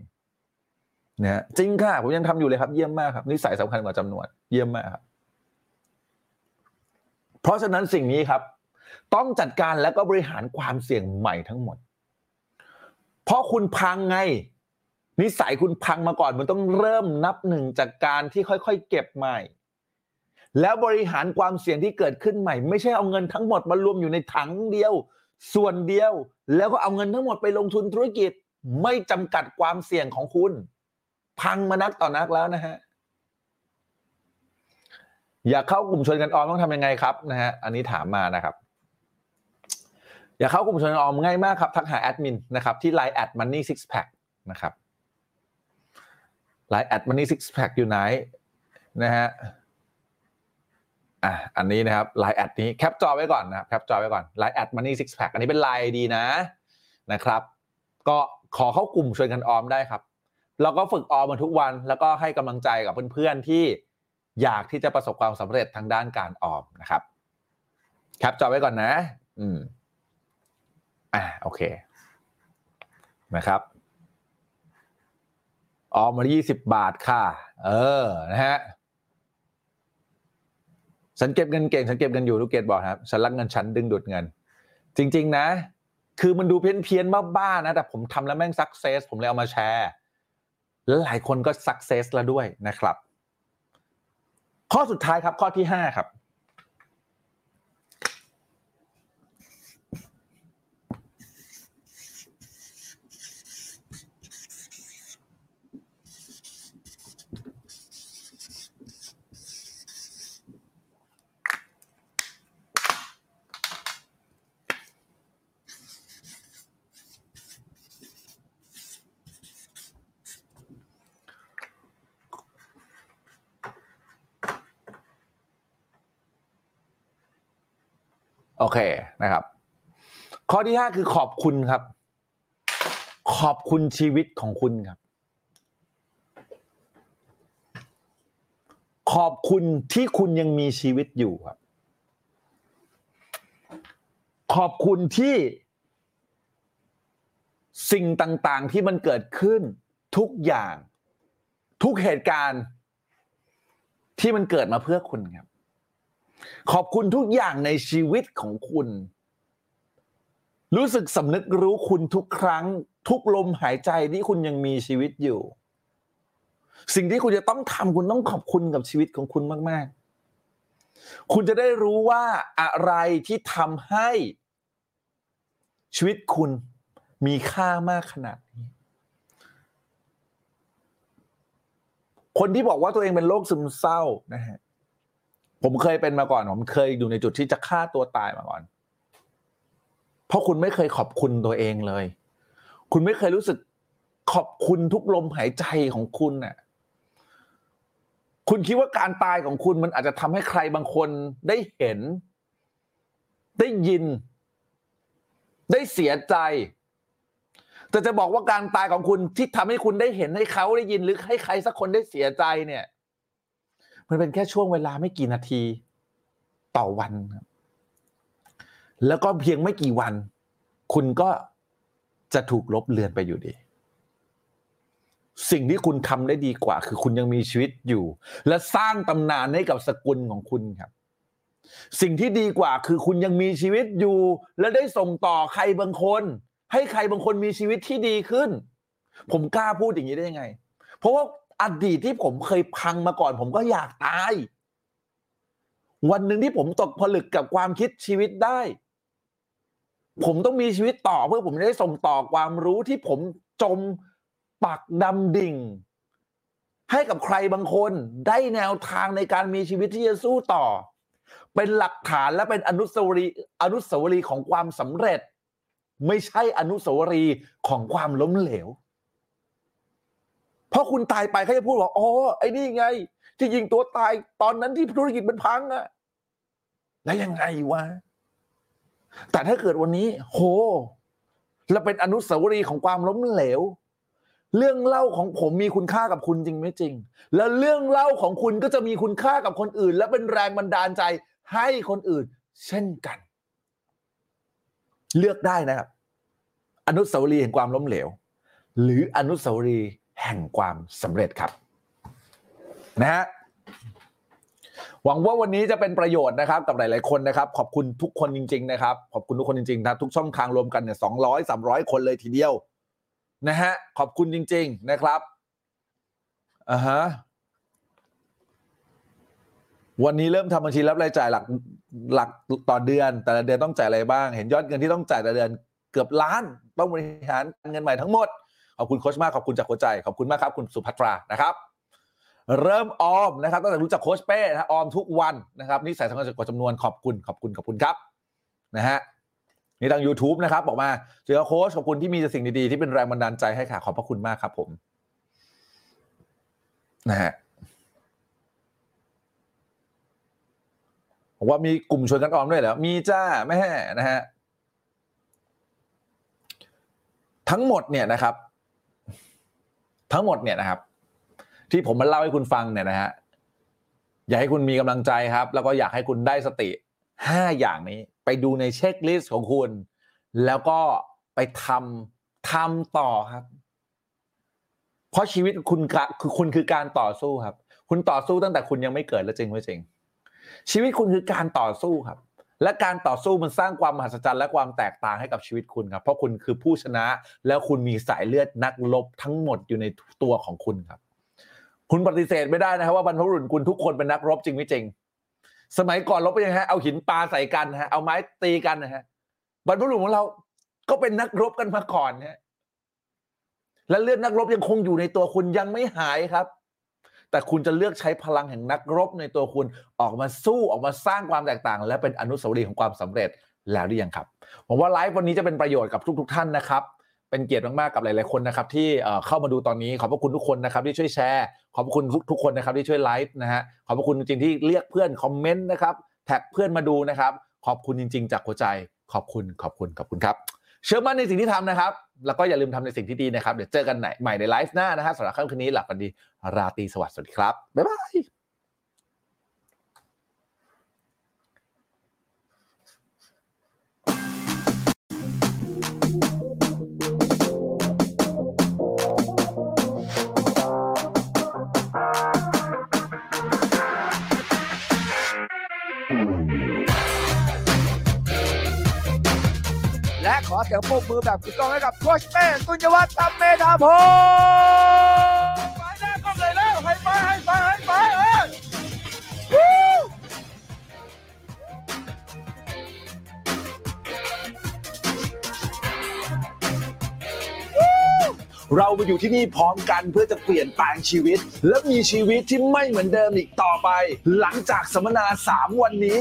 นะจริงค่ะ ผมยังทำอยู่เลยครับ เยี่ยมมากครับนิสัยสำคัญกว่าจำนวน เยี่ยมมากครับ เพราะฉะนั้นสิ่งนี้ครับ ต้องจัดการแล้วก็บริหารความเสี่ยงใหม่ทั้งหมด เพราะคุณพังไง นิสัยคุณพังมาก่อนมันต้องเริ่มนับหนึ่งจากการที่ค่อยๆ เก็บใหม่ แล้วบริหารความเสี่ยงที่เกิดขึ้นใหม่ ไม่ใช่เอาเงินทั้งหมดมารวมอยู่ในถังเดียว ส่วนเดียว แล้วก็เอาเงินทั้งหมดไปลงทุนธุรกิจไม่จำกัดความเสี่ยงของคุณ พังมานักต่อนักแล้วนะฮะอยากเข้ากลุ่มชวนกันออมต้องทำยังไงครับนะฮะอันนี้ถามมานะครับ อยากเข้ากลุ่มชวนออมง่ายมากครับ ทักหาแอดมินนะครับที่ Line แอด Money Six Pack นะครับ Line แอด Money Six Pack อยู่ไหนนะฮะอะอันนี้นะครับ Line add นี้ cap จอไว้ก่อนนะครับ cap จอไว้ก่อน Line แอด Money Six Pack อันนี้เป็น Line ดีนะนะครับ ก็ขอเข้ากลุ่มชวนกันออมได้ครับเราก็ฝึกออมมาทุกวัน แล้วก็ให้กำลังใจกับเพื่อนๆที่อยากที่จะประสบความสำเร็จทางด้านการออมนะครับ cap จอไว้ก่อนนะ อืม อ่าโอเคนะครับออมมายี่สิบบาทค่ะ เออนะฮะฉันเก็บเงินเก่งฉันเก็บเงินอยู่ลูกเกดบอกครับฉันรักเงินฉันดึงดูดเงิน จริง ๆ นะ คือมันดูเพี้ยนเพียนบ้าๆนะแต่ผมทำแล้วแม่งสักเซสผมเลยเอามาแชร์ แล้วหลายคนก็สักเซสแล้วด้วยนะครับ ข้อสุดท้ายครับข้อที่ห้าครับ โอเคนะครับ ข้อที่ห้าคือขอบคุณครับ ขอบคุณชีวิตของคุณครับ ขอบคุณที่คุณยังมีชีวิตอยู่ครับ ขอบคุณที่สิ่งต่างๆที่มันเกิดขึ้นทุกอย่าง ทุกเหตุการณ์ที่มันเกิดมาเพื่อคุณครับ ขอบคุณทุกอย่างในชีวิตของคุณ รู้สึกสำนึกรู้คุณทุกครั้ง ทุกลมหายใจที่คุณยังมีชีวิตอยู่ สิ่งที่คุณจะต้องทำคุณต้องขอบคุณกับชีวิตของคุณมาก ๆ คุณจะได้รู้ว่าอะไรที่ทำให้ชีวิตคุณมีค่ามากขนาดนี้ คนที่บอกว่าตัวเองเป็นโรคซึมเศร้านะฮะ ผมเคยเป็นมาก่อนผมเคยอยู่ในจุดที่จะฆ่าตัวตายมาก่อน เพราะคุณไม่เคยขอบคุณตัวเองเลย คุณไม่เคยรู้สึกขอบคุณทุกลมหายใจของคุณน่ะคุณคิดว่าการตายของคุณมันอาจจะทำให้ใครบางคนได้เห็น ได้ยิน ได้เสียใจ แต่จะบอกว่าการตายของคุณที่ทำให้คุณได้เห็นให้เขาได้ยินหรือให้ใครสักคนได้เสียใจเนี่ย มันเป็นแค่ช่วงเวลาไม่กี่นาทีต่อวันครับแล้วก็เพียงไม่กี่วัน คุณก็จะถูกลบเลือนไปอยู่ดี สิ่งที่คุณทำได้ดีกว่า คือคุณยังมีชีวิตอยู่ และสร้างตำนานให้กับสกุลของคุณครับ สิ่งที่ดีกว่าคือคุณยังมีชีวิตอยู่ และได้ส่งต่อใครบางคน ให้ใครบางคนมีชีวิตที่ดีขึ้น ผมกล้าพูดอย่างนี้ได้ยังไง เพราะว่า อดีตที่ผมเคยพังมาก่อน ผมก็อยากตาย วันหนึ่งที่ผมตกผลึกกับความคิดชีวิตได้ ผมต้องมีชีวิตต่อเพื่อผมจะได้ส่งต่อความรู้ที่ผมจมปักดำดิ่ง ให้กับใครบางคนได้แนวทางในการมีชีวิตที่จะสู้ต่อ เป็นหลักฐานและเป็นอนุสาวรีย์อนุสาวรีย์ของความสำเร็จ ไม่ใช่อนุสาวรีย์ของความล้มเหลว เพราะคุณตายไปเขาจะพูดว่าอ๋อไอ้นี่ไง ที่ยิงตัวตายตอนนั้นที่ธุรกิจมันพังอะแล้วยังไงวะแต่ถ้าเกิดวันนี้ โหเราเป็นอนุสาวรีย์ของความล้มเหลว เรื่องเล่าของผมมีคุณค่ากับคุณจริงไม่จริง แล้วเรื่องเล่าของคุณก็จะมีคุณค่ากับคนอื่น และเป็นแรงบันดาลใจให้คนอื่น เช่นกัน เลือกได้นะครับ อนุสาวรีย์แห่งความล้มเหลว หรืออนุสาวรีย์ แห่งความสำเร็จครับนะฮะหวังว่าวันนี้จะเป็นประโยชน์นะครับกับหลาย ๆ คนนะครับ ขอบคุณทุกคนจริง ๆ นะครับ ขอบคุณทุกคนจริง ๆ นะทุกช่องทางรวมกันเนี่ยสองร้อยสามร้อยคนเลยทีเดียวนะฮะขอบคุณจริง ๆ นะครับอ่าฮะวันนี้เริ่มทำบัญชีรับรายจ่ายหลักหลักต่อเดือน แต่ละเดือนต้องจ่ายอะไรบ้าง เห็นยอดเงินที่ต้องจ่ายแต่ละเดือน เกือบล้านต้องบริหารเงินใหม่ทั้งหมด ขอบคุณโค้ชมากขอบคุณจากหัวใจขอบคุณมากครับคุณสุภัทรานะครับเริ่มออมนะครับตั้งแต่รู้จักโค้ชเป้นะออมทุกวันนะครับนี่ใส่ทั้งกว่าจำนวนขอบคุณขอบคุณขอบคุณครับนะฮะนี่ทาง YouTube นะครับ บอกมาเจอโค้ชขอบคุณที่มีแต่สิ่งดีๆ ที่เป็นแรงบันดาลใจให้ค่ะ ขอบพระคุณมากครับผมนะฮะบอกว่ามีกลุ่มชวนกันออมด้วยเหรอมีจ้าแม่นะฮะทั้งหมดเนี่ยนะครับ ทั้งหมดเนี่ยนะครับ ที่ผมมาเล่าให้คุณฟังเนี่ยนะฮะอยากให้คุณมีกำลังใจครับ แล้วก็อยากให้คุณได้สติห้าอย่างนี้ ไปดูในเช็คลิสต์ของคุณ แล้วก็ไปทำทำต่อครับ เพราะชีวิตคุณกะคือคุณคือการต่อสู้ครับ คุณต่อสู้ตั้งแต่คุณยังไม่เกิดแล้วจริงไม่จริง ชีวิตคุณคือการต่อสู้ครับ และการต่อสู้มันสร้างความมหัศจรรย์และความแตกต่างให้กับชีวิตคุณครับ เพราะคุณคือผู้ชนะ แล้วคุณมีสายเลือดนักรบทั้งหมดอยู่ในตัวของคุณครับ คุณปฏิเสธไม่ได้นะครับว่าบรรพบุรุษคุณทุกคนเป็นนักรบจริงไม่จริง สมัยก่อนรบเป็นยังไงเอาหินปลาใส่กันฮะเอาไม้ตีกันนะฮะบรรพบุรุษของเราก็เป็นนักรบกันมาก่อนฮะและเลือดนักรบยังคงอยู่ในตัวคุณยังไม่หายครับ แต่คุณจะเลือกใช้พลังแห่งนักรบในตัวคุณออกมาสู้ออกมาสร้างความแตกต่าง และเป็นอนุสาวรีย์ของความสำเร็จแล้วหรือยังครับผมว่าไลฟ์วันนี้จะเป็นประโยชน์กับทุกๆท่านนะครับเป็นเกียรติมากๆกับหลายๆคนนะครับที่เอ่อเข้ามาดูตอนนี้ขอบพระคุณทุกคนนะครับที่ช่วยแชร์ ขอบพระคุณทุกๆคนนะครับที่ช่วยไลฟ์นะฮะขอบพระคุณจริงๆที่เรียกเพื่อนคอมเมนต์นะครับแท็กเพื่อนมาดูนะครับ ขอบคุณจริง ๆ จากหัวใจขอบคุณขอบคุณขอบคุณครับ เชื่อมั่นในสิ่งที่ทำนะครับ แล้วก็อย่าลืมทำในสิ่งที่ดีนะครับ เดี๋ยวเจอกันใหม่ในไลฟ์หน้านะฮะสำหรับค่ำคืนนี้หลับกันดี ราตรีสวัสดิ์สวัสดีครับ บ๊ายบาย เสียงปรบมือแบบถูกต้องให้กับโคชเป้ตุนยวัฒน์ตัมเมธาพงศ์ไปหน้กล้องเลยแล้วให้ไปให้ไปให้ไปเออเรามาอยู่ที่นี่พร้อมกันเพื่อจะเปลี่ยนแปลงชีวิต และมีชีวิตที่ไม่เหมือนเดิมอีกต่อไป หลังจากสัมมนา 3 วันนี้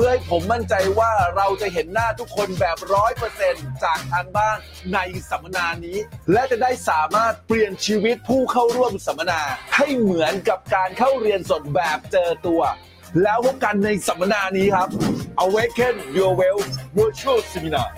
พื่อให้ผมมั่นใจว่าเราจะเห็นหน้าทุกคนแบบร้อยเปอร์เซ็นต์จากทางบ้านในสัมมนานี้ และจะได้สามารถเปลี่ยนชีวิตผู้เข้าร่วมสัมมนา ให้เหมือนกับการเข้าเรียนสดแบบเจอตัว แล้วพบกันในสัมมนานี้ครับ Awaken Your Well Virtual Seminar